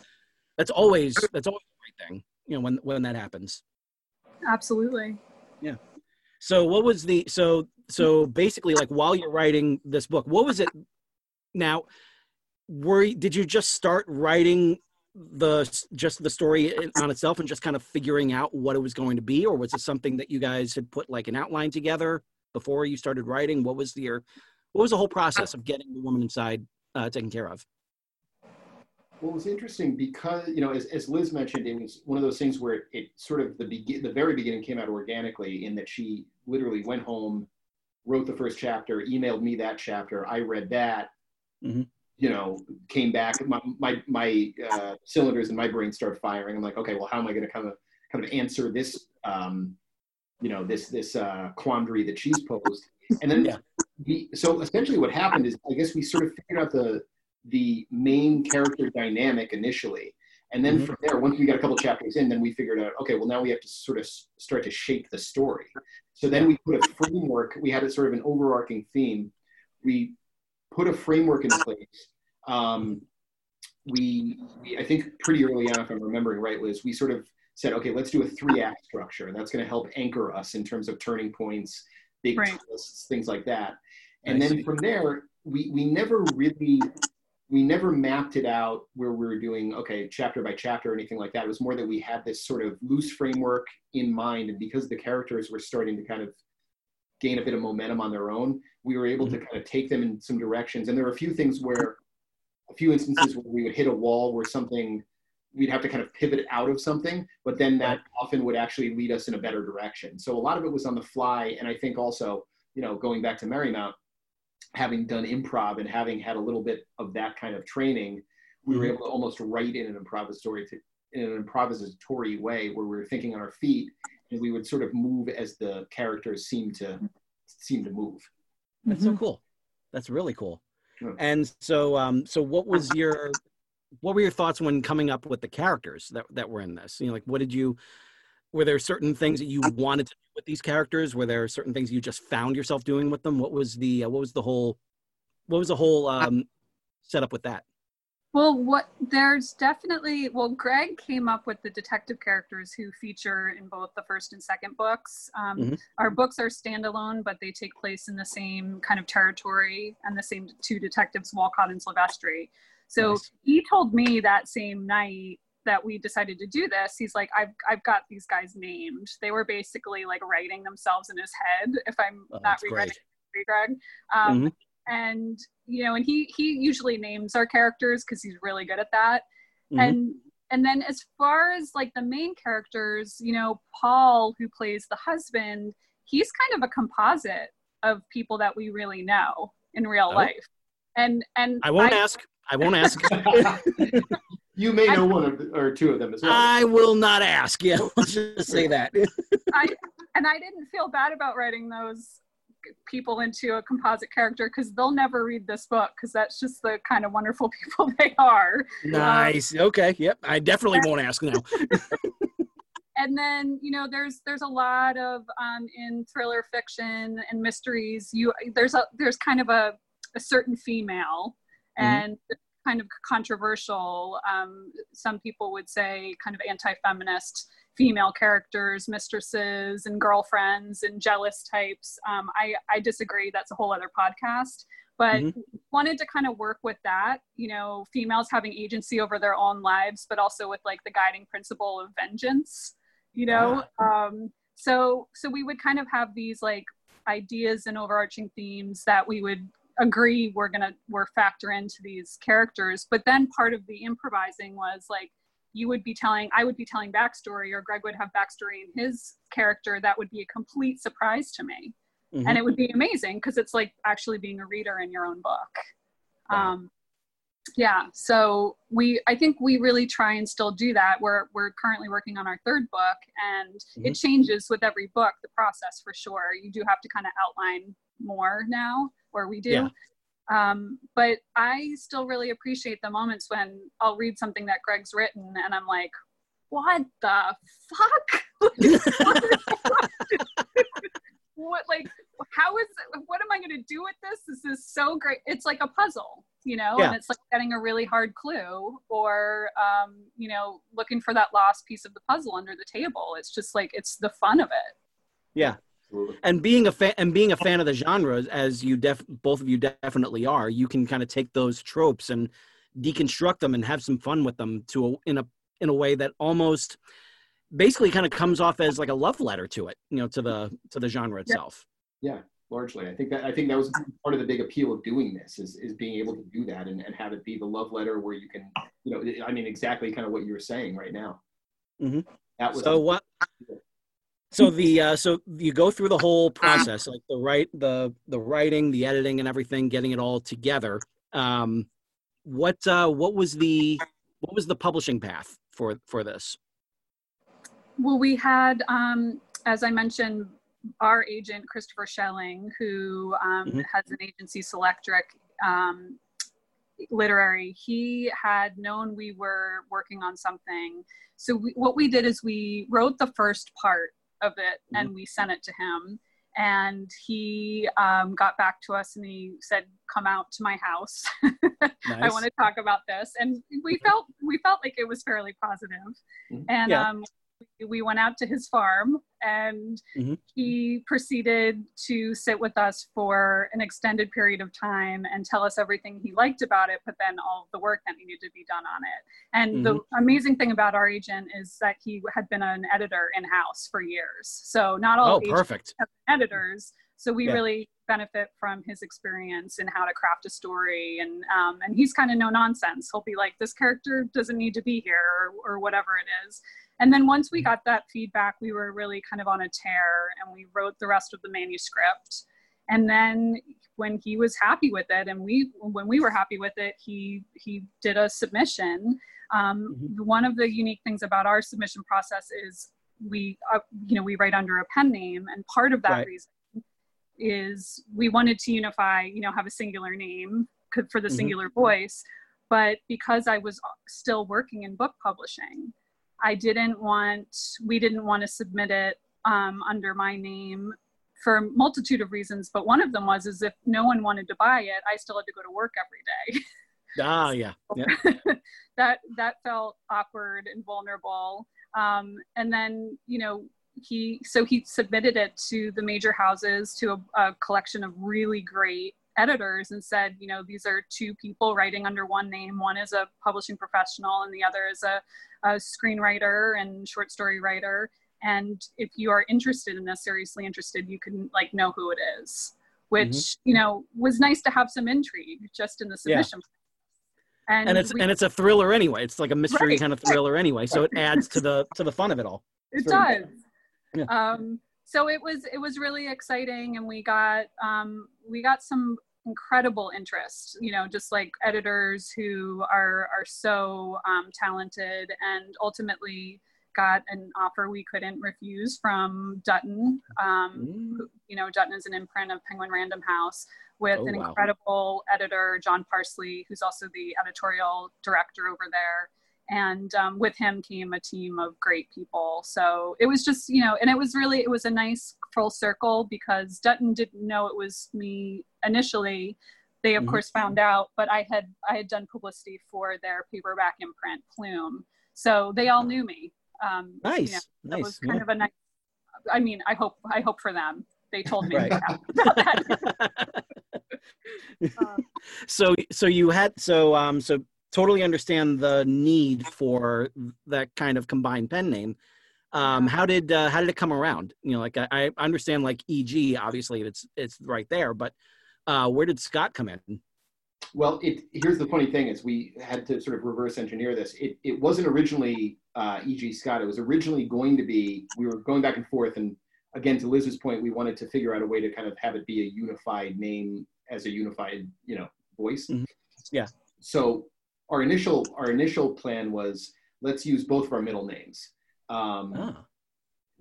that's always that's always the right thing you know when when that happens. Absolutely. Yeah. So what was the so so basically like while you're writing this book what was it now were did you just start writing the just the story on itself and just kind of figuring out what it was going to be? Or was it something that you guys had put like an outline together before you started writing? What was the your what was the whole process of getting the woman inside uh, taken care of? Well, it was interesting because you know, as, as Liz mentioned, it was one of those things where it, it sort of the begin the very beginning came out organically in that she literally went home, wrote the first chapter, emailed me that chapter, I read that, mm-hmm. You know, came back, my my, my uh, cylinders in my brain start firing. I'm like, okay, well, how am I going to kind of kind of answer this, um, you know, this this uh, quandary that she's posed? And then, yeah. we, so essentially, what happened is, I guess we sort of figured out the the main character dynamic initially. And then mm-hmm. from there, once we got a couple chapters in, then we figured out, okay, well, now we have to sort of start to shape the story. So then we put a framework, we had a sort of an overarching theme. We put a framework in place. Um, we, we, I think pretty early on, if I'm remembering right, Liz, we sort of said, okay, let's do a three act structure. And that's going to help anchor us in terms of turning points, big right. twists, things like that. And I then see. from there, we, we never really we never mapped it out where we were doing okay chapter by chapter or anything like that it was more that we had this sort of loose framework in mind and because the characters were starting to kind of gain a bit of momentum on their own we were able mm-hmm. to kind of take them in some directions and there were a few things where a few instances where we would hit a wall where something we'd have to kind of pivot out of something but then that often would actually lead us in a better direction so a lot of it was on the fly and i think also you know going back to marymount having done improv and having had a little bit of that kind of training, we were mm-hmm. able to almost write in an improvisatory in an improvisatory way where we were thinking on our feet and we would sort of move as the characters seemed to seem to move. That's mm-hmm. so cool. That's really cool. Yeah. And so, um, so what was your, what were your thoughts when coming up with the characters that that were in this? You know, like what did you, were there certain things that you wanted to do with these characters? Were there certain things you just found yourself doing with them? What was the uh, what was the whole what was the whole um, setup with that? Well, what there's definitely well, Greg came up with the detective characters who feature in both the first and second books. Um, mm-hmm. Our books are standalone, but they take place in the same kind of territory and the same two detectives, Walcott and Silvestri. So Nice. he told me that same night that we decided to do this, he's like, I've I've got these guys named. They were basically like writing themselves in his head, if I'm Oh, not rewriting Greg. Um, Mhm. and you know, and he he usually names our characters because he's really good at that. Mhm. And and then as far as like the main characters, you know, Paul who plays the husband, he's kind of a composite of people that we really know in real Oh. life. And and I won't ask. I won't ask. you may know one of the, or two of them as well. I will not ask. Yeah, let's just say that. I and I didn't feel bad about writing those people into a composite character because they'll never read this book because that's just the kind of wonderful people they are. Nice. Okay. Yep. I definitely won't ask now. and then you know there's there's a lot of um, in thriller fiction and mysteries you there's a there's kind of a, a certain female Mhm. and kind of controversial um, some people would say kind of anti-feminist female characters mistresses and girlfriends and jealous types. Um, I, I disagree. That's a whole other podcast. But Mhm. wanted to kind of work with that you know females having agency over their own lives but also with like the guiding principle of vengeance you know? Um, so so we would kind of have these like ideas and overarching themes that we would agree we're gonna we're factor into these characters. But then part of the improvising was like you would be telling i would be telling backstory or greg would have backstory in his character that would be a complete surprise to me Mhm. and it would be amazing because it's like actually being a reader in your own book Wow. um, yeah so we i think we really try and still do that we're we're currently working on our third book and it changes with every book the process for sure you do have to kind of outline more now or we do Yeah. Um, but i still really appreciate the moments when i'll read something that greg's written and i'm like what the fuck? What like how is what am i going to do with this? This is so great. It's like a puzzle you know Yeah. and it's like getting a really hard clue or um, you know looking for that lost piece of the puzzle under the table. It's just like it's the fun of it. Yeah. Absolutely. And being a fan and being a fan of the genre, as you def both of you definitely are, you can kind of take those tropes and deconstruct them and have some fun with them to a, in a in a way that almost basically kind of comes off as like a love letter to it, you know, to the to the genre itself. Yeah, largely. I think that I think that was part of the big appeal of doing this is, is being able to do that and, and have it be the love letter where you can, you know, I mean, exactly kind of what you were saying right now. Mhm. That was So what? So the uh, so you go through the whole process, like the write the the writing, the editing, and everything, getting it all together. Um, what uh, what was the what was the publishing path for for this? well we had um, as i mentioned our agent christopher schelling who um, Mhm. has an agency selectric um, literary he had known we were working on something so we, what we did is we wrote the first part of it and we sent it to him. And he um, got back to us and he said come out to my house. I want to talk about this. And we felt we felt like it was fairly positive. Mhm. and Yeah. um, we- we went out to his farm and Mhm. he proceeded to sit with us for an extended period of time and tell us everything he liked about it but then all the work that needed to be done on it and the amazing thing about our agent is that he had been an editor in house for years so not all Oh, perfect. have editors so we Yeah. really benefit from his experience in how to craft a story and um, and he's kind of no nonsense he'll be like this character doesn't need to be here or, or whatever it is and then once we got that feedback we were really kind of on a tear and we wrote the rest of the manuscript. And then when he was happy with it and we when we were happy with it he he did a submission. Um, one of the unique things about our submission process is we uh, you know we write under a pen name and part of that Right. reason is we wanted to unify you know have a singular name for the Mhm. singular voice. But because i was still working in book publishing i didn't want we didn't want to submit it um, under my name for a multitude of reasons but one of them was is if no one wanted to buy it i still had to go to work every day Ah, yeah. yeah. that that felt awkward and vulnerable um, and then you know he so he submitted it to the major houses to a, a collection of really great editors and said, you know, these are two people writing under one name. One is a publishing professional, and the other is a, a screenwriter and short story writer. And if you are interested in this, seriously interested, you can like know who it is, which mm-hmm. you know was nice to have some intrigue just in the submission. Yeah. And, and it's we, and it's a thriller anyway. It's like a mystery right, kind of thriller anyway, so it adds to the to the fun of it all. It does. Yeah. Um, so it was it was really exciting, and we got um, we got some incredible interest. You know, just like editors who are are so um, talented, and ultimately got an offer we couldn't refuse from Dutton. Um, mm. You know, Dutton is an imprint of Penguin Random House with oh, an wow. incredible editor, John Parsley, who's also the editorial director over there. And um, with him came a team of great people. So it was just, you know, and it was really, it was a nice full circle because Dutton didn't know it was me initially. They of mm-hmm. course found out, but I had I had done publicity for their paperback imprint, Plume. So they all knew me. Um, nice, you know, nice. was kind yeah. of a nice. I mean, I hope I hope for them. They told me. Right. um, so so you had so um so totally understand the need for that kind of combined pen name. Um, how did uh, how did it come around? You know, like I, I understand like EG, obviously it's it's right there, but uh, where did Scott come in? Well, it, here's the funny thing is we had to sort of reverse engineer this. It, it wasn't originally uh, E.G. Scott. It was originally going to be, we were going back and forth. And again, to Liz's point, we wanted to figure out a way to kind of have it be a unified name as a unified, you know, voice. Mm-hmm. Yeah. So our initial, our initial plan was let's use both of our middle names. Um, ah.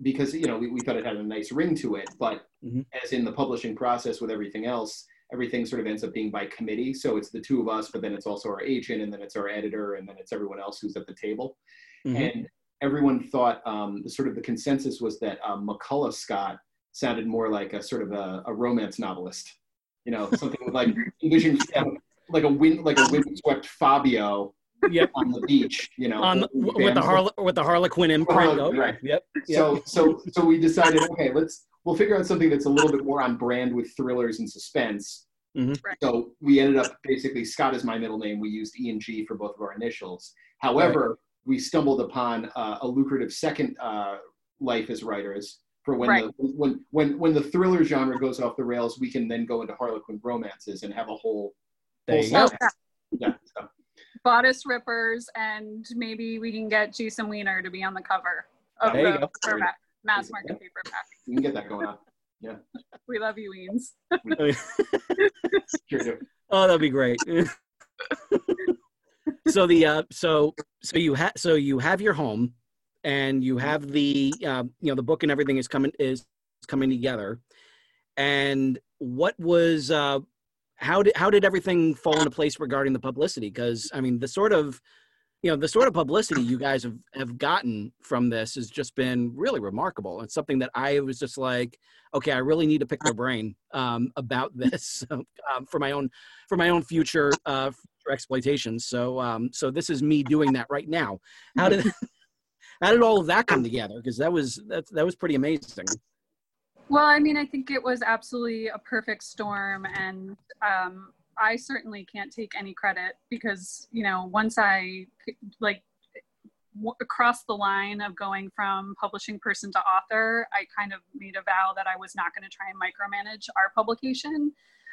Because, you know, we, we thought it had a nice ring to it. But mm-hmm. as in the publishing process with everything else, everything sort of ends up being by committee. So it's the two of us, but then it's also our agent, and then it's our editor, and then it's everyone else who's at the table. Mm-hmm. And everyone thought um, the sort of the consensus was that um, McCullough Scott sounded more like a sort of a, a romance novelist. You know, something like envision like a wind like a windswept Fabio yep. on the beach, you know, on with the Harle- with the Harlequin imprint. Harlequin, right. Yep. yep. So so so we decided, okay, let's we'll figure out something that's a little bit more on brand with thrillers and suspense. Mm-hmm. So we ended up basically Scott is my middle name. We used E and G for both of our initials. However, right. we stumbled upon uh, a lucrative second uh, life as writers for when right. the when when when the thriller genre goes off the rails, we can then go into Harlequin romances and have a whole. Whole yeah. yeah so. Bodice rippers, and maybe we can get Jason Weiner to be on the cover of there the paperback, mass market paperback. You can get that going on. Yeah. We love you, Weens. Oh, that'd be great. so the uh, so so you have so you have your home, and you have the uh, you know the book and everything is coming is coming together, and what was uh, how did how did everything fall into place regarding the publicity? Because I mean the sort of you know the sort of publicity you guys have have gotten from this has just been really remarkable. It's something that i was just like okay i really need to pick their brain um, about this um, for my own for my own future uh future exploitations. So um so this is me doing that right now. How did how did all of that come together? Because that was that, that was pretty amazing well i mean i think it was absolutely a perfect storm and um I certainly can't take any credit because, you know, once I like w- across the line of going from publishing person to author, I kind of made a vow that I was not going to try and micromanage our publication.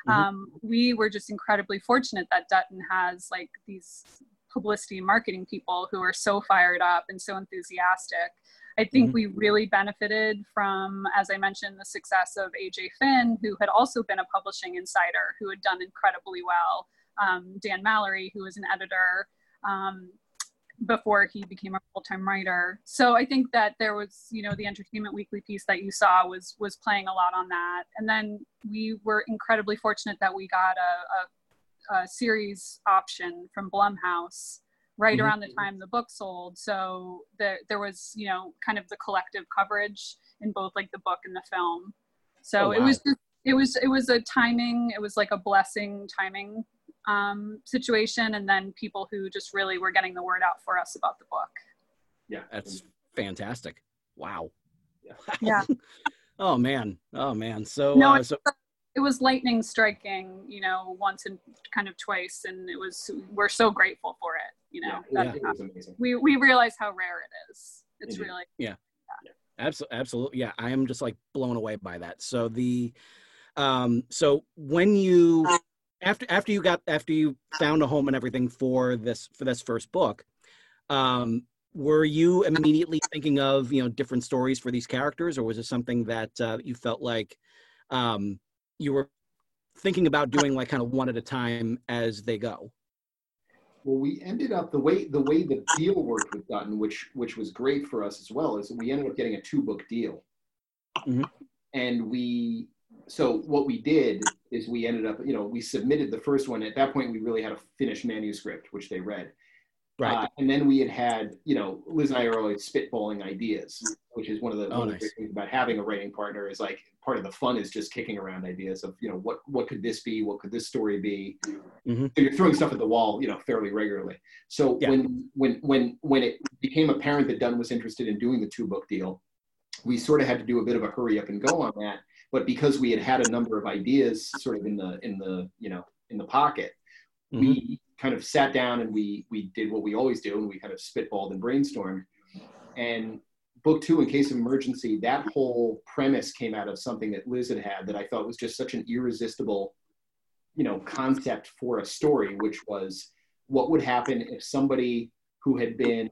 Mm-hmm. Um, we were just incredibly fortunate that Dutton has like these publicity and marketing people who are so fired up and so enthusiastic I think mm-hmm. we really benefited from, as I mentioned, the success of AJ Finn, who had also been a publishing insider, who had done incredibly well. Um, Dan Mallory, who was an editor um, before he became a full-time writer. So I think that there was, you know, the Entertainment Weekly piece that you saw was was playing a lot on that. And then we were incredibly fortunate that we got a, a, a series option from Blumhouse right mm-hmm. around the time the book sold. So there, there was, you know, kind of the collective coverage in both like the book and the film. So oh, wow. it was just, it was, it was a timing, it was like a blessing timing um, situation. And then people who just really were getting the word out for us about the book. Yeah. That's fantastic. Wow. Yeah. oh man. Oh man. So, no, uh, so it was lightning striking, you know, once and kind of twice, and it was we're so grateful for it. You know, yeah, that, it amazing. we we realize how rare it is. It's Indeed. really Absolutely, absolutely. Yeah, I am just like blown away by that. So the, um, so when you after after you got after you found a home and everything for this for this first book, um, were you immediately thinking of you know different stories for these characters, or was it something that uh, you felt like um, you were thinking about doing like kind of one at a time as they go? Well, we ended up the way the way the deal worked with Dutton, which which was great for us as well, is we ended up getting a two book deal. Mhm. And we so what we did is we ended up, you know, we submitted the first one. At that point, we really had a finished manuscript, which they read. Right. Uh, and then we had had, you know, Liz and I are always spitballing ideas, which is one of the, Oh, one nice. great things about having a writing partner is like part of the fun is just kicking around ideas of, you know, what what could this be? What could this story be? Mhm. So you're throwing stuff at the wall, you know, fairly regularly. So Yeah. when when when when it became apparent that Dutton was interested in doing the two book deal, we sort of had to do a bit of a hurry up and go on that. But because we had had a number of ideas sort of in the in the you know in the pocket, Mhm. we kind of sat down and we we did what we always do and we kind of spitballed and brainstormed. And book two, in case of emergency, that whole premise came out of something that Liz had had that I thought was just such an irresistible, you know, concept for a story, which was what would happen if somebody who had been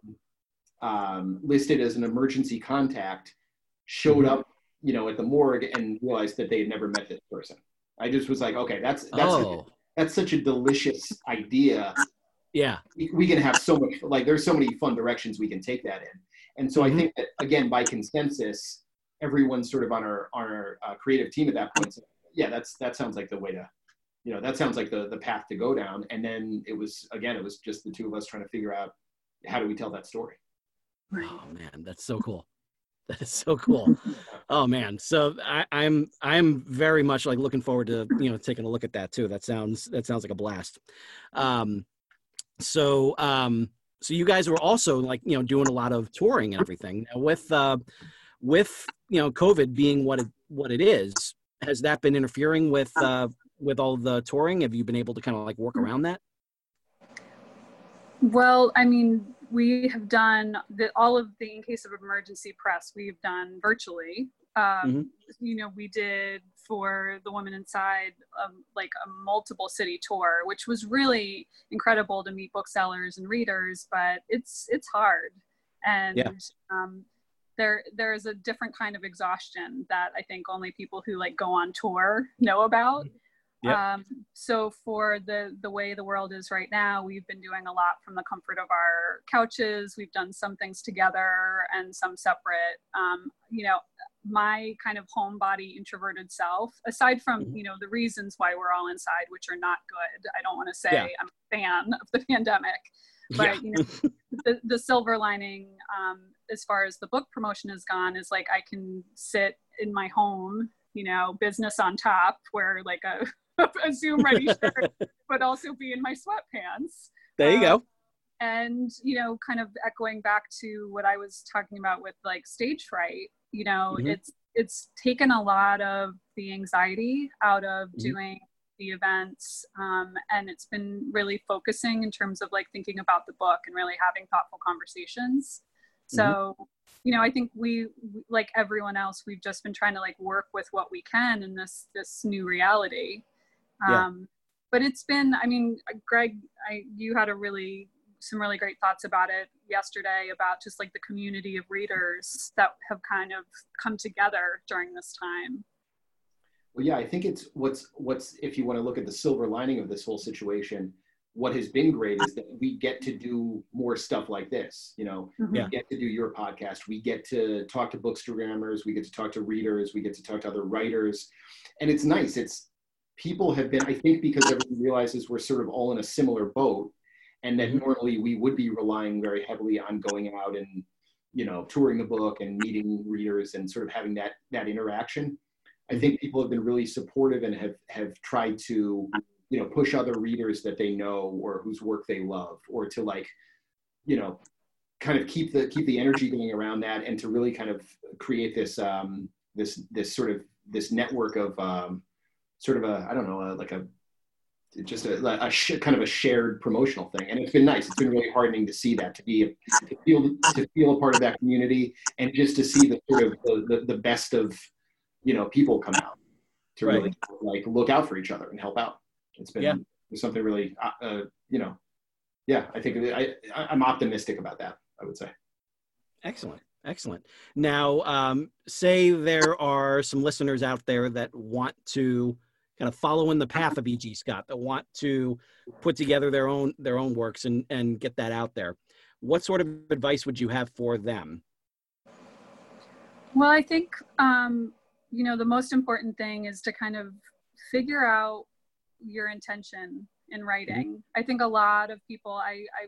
um, listed as an emergency contact showed Mhm. up, you know, at the morgue and realized that they had never met this person. I just was like, okay, that's that's oh, that's such a delicious idea. yeah. We, we can have so much like there's so many fun directions we can take that in. And so Mhm. I think that again by consensus, everyone's sort of on our on our uh, creative team at that point. So, yeah, that's that sounds like the way to, you know, that sounds like the the path to go down. And then it was again, it was just the two of us trying to figure out how do we tell that story. Oh man, that's so cool. That is so cool. oh man, so I, I'm I'm very much like looking forward to you know taking a look at that too. That sounds that sounds like a blast. Um, so um, so you guys were also like you know doing a lot of touring and everything now with uh, with you know COVID being what it what it is. Has that been interfering with uh, with all the touring? Have you been able to kind of like work around that? Well, I mean, we have done the, all of the in case of emergency press we've done virtually. Um, You know, we did for the woman Inside um, like a multiple city tour, which was really incredible to meet booksellers and readers. But it's it's hard, and Yeah. um, there there's a different kind of exhaustion that I think only people who like go on tour know about. Yep. Um, so for the the way the world is right now, we've been doing a lot from the comfort of our couches. We've done some things together and some separate. Um, you know, my kind of homebody introverted self, aside from Mhm. you know the reasons why we're all inside, which are not good. I don't want to say Yeah. I'm a fan of the pandemic, but you know, the, the silver lining um, as far as the book promotion has gone is like I can sit in my home, you know, business on top, where like a, a Zoom ready shirt, but also be in my sweatpants. there you go. And, you know, kind of echoing back to what I was talking about with like stage fright, you know, Mhm. it's it's taken a lot of the anxiety out of Mhm. doing the events um, and it's been really focusing in terms of like thinking about the book and really having thoughtful conversations so you know i think we like everyone else we've just been trying to like work with what we can in this this new reality Yeah. um, but it's been i mean greg I, you had a really some really great thoughts about it yesterday about just like the community of readers that have kind of come together during this time Well, yeah, I think it's what's what's if you want to look at the silver lining of this whole situation, what has been great is that we get to do more stuff like this. You know, Yeah. we get to do your podcast, we get to talk to bookstagrammers, we get to talk to readers, we get to talk to other writers, and it's nice. It's people have been, I think, because everyone realizes we're sort of all in a similar boat, and that Mhm. normally we would be relying very heavily on going out and you know touring the book and meeting readers and sort of having that that interaction i think people have been really supportive and have have tried to you know push other readers that they know or whose work they love or to like you know kind of keep the keep the energy going around that and to really kind of create this um this this sort of this network of um sort of a I don't know a, like a just a, a sh- kind of a shared promotional thing, and it's been nice. It's been really heartening to see that, to be to feel to feel a part of that community, and just to see the sort of the, the, the best of you know people come out to right. really like look out for each other and help out. It's been yeah. something really uh, uh, you know, yeah. I think I I'm optimistic about that. I would say. Excellent. Excellent. Now, um, say there are some listeners out there that want to kind of following the path of E.G. Scott that want to put together their own their own works and and get that out there. What sort of advice would you have for them? Well, I think um, you know the most important thing is to kind of figure out your intention in writing. Mm-hmm. I think a lot of people I I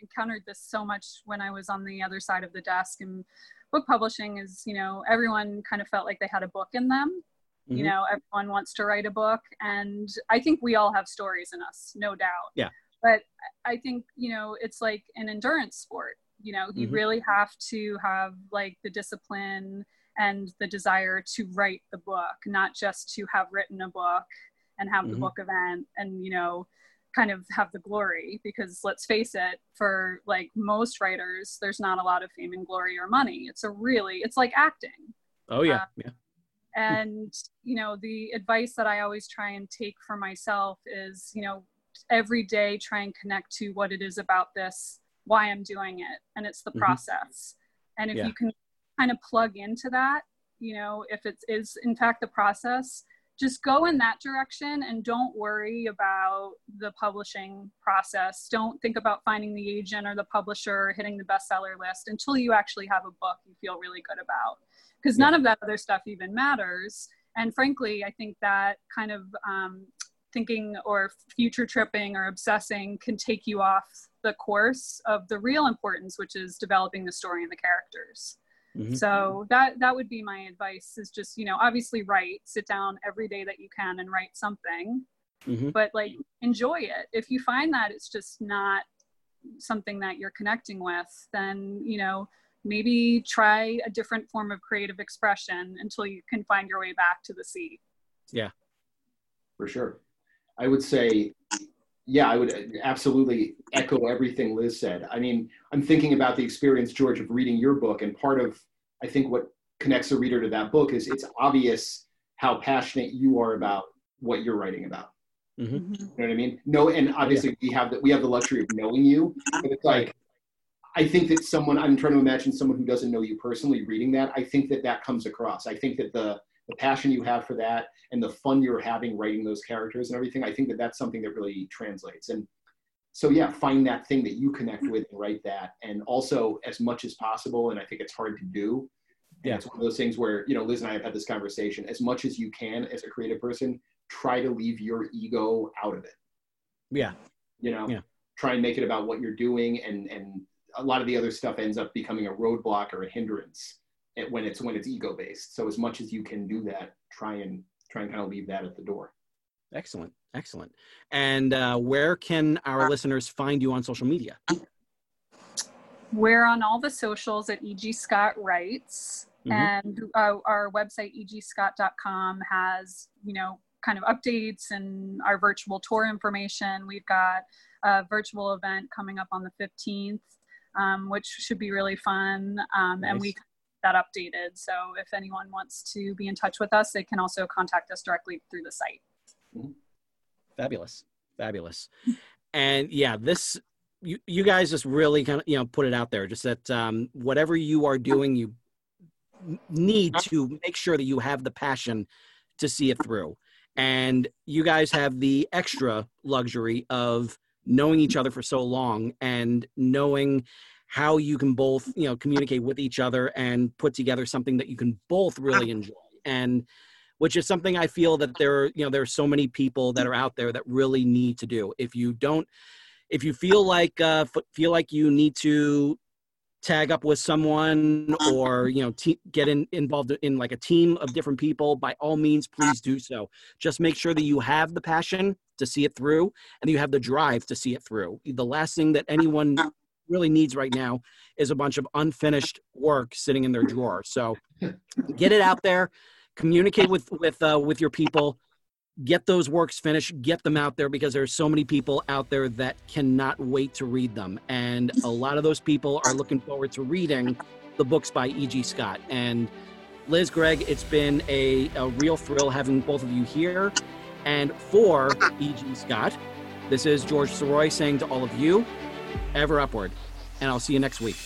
encountered this so much when I was on the other side of the desk and book publishing is you know everyone kind of felt like they had a book in them Mm-hmm. You know, everyone wants to write a book, and I think we all have stories in us, no doubt. Yeah. But I think, you know, it's like an endurance sport. You know, you mm-hmm. really have to have like the discipline and the desire to write the book, not just to have written a book and have mm-hmm. the book event and, you know, kind of have the glory because let's face it for like most writers there's not a lot of fame and glory or money it's a really it's like acting oh yeah uh, yeah and you know the advice that i always try and take for myself is you know every day try and connect to what it is about this why i'm doing it and it's the mm-hmm. process and if yeah. you can kind of plug into that you know if it is in fact the process just go in that direction and don't worry about the publishing process don't think about finding the agent or the publisher or hitting the bestseller list until you actually have a book you feel really good about because none of that other stuff even matters. And frankly, I think that kind of um, thinking or future tripping or obsessing can take you off the course of the real importance, which is developing the story and the characters. Mm-hmm. So that that would be my advice is just, you know, obviously write, sit down every day that you can and write something. Mm-hmm. But like enjoy it. If you find that it's just not something that you're connecting with, then, you know, maybe try a different form of creative expression until you can find your way back to the sea. Yeah. For sure. I would say, yeah, I would absolutely echo everything Liz said. I mean, I'm thinking about the experience, George, of reading your book. And part of, I think, what connects a reader to that book is it's obvious how passionate you are about what you're writing about. Mm-hmm. You know what I mean? No, and obviously yeah. we have the we have the luxury of knowing you, but it's like I think that someone, I'm trying to imagine someone who doesn't know you personally reading that. I think that that comes across. I think that the, the passion you have for that and the fun you're having writing those characters and everything, I think that that's something that really translates. And so, yeah, find that thing that you connect mm-hmm. with and write that. And also, as much as possible, and I think it's hard to do. Yeah. It's one of those things where, you know, Liz and I have had this conversation. As much as you can as a creative person, try to leave your ego out of it. Yeah. You know, yeah. try and make it about what you're doing and, and a lot of the other stuff ends up becoming a roadblock or a hindrance when it's when it's ego based. So as much as you can do that, try and try and kind of leave that at the door. Excellent, excellent. And uh, where can our listeners find you on social media? We're on all the socials at EG Scott Writes, mm-hmm. and uh, our website egscott.com has you know kind of updates and our virtual tour information. We've got a virtual event coming up on the 15th um, which should be really fun. Um, nice. And we got that updated. So if anyone wants to be in touch with us, they can also contact us directly through the site. Mm-hmm. Fabulous, fabulous. and yeah, this you you guys just really kind of you know put it out there. Just that um, whatever you are doing, you need to make sure that you have the passion to see it through. And you guys have the extra luxury of knowing each other for so long and knowing how you can both you know communicate with each other and put together something that you can both really enjoy. And which is something i feel that there are you know there are so many people that are out there that really need to do. If you don't if you feel like uh, feel like you need to tag up with someone or you know te- get in, involved in like a team of different people by all means please do so. Just make sure that you have the passion to see it through and you have the drive to see it through the last thing that anyone really needs right now is a bunch of unfinished work sitting in their drawer so get it out there communicate with with uh, with your people get those works finished, get them out there because there's so many people out there that cannot wait to read them. And a lot of those people are looking forward to reading the books by E.G. Scott. And Liz, Greg, it's been a, a real thrill having both of you here. And for E.G. Scott, this is George Sirois saying to all of you, ever upward. And I'll see you next week.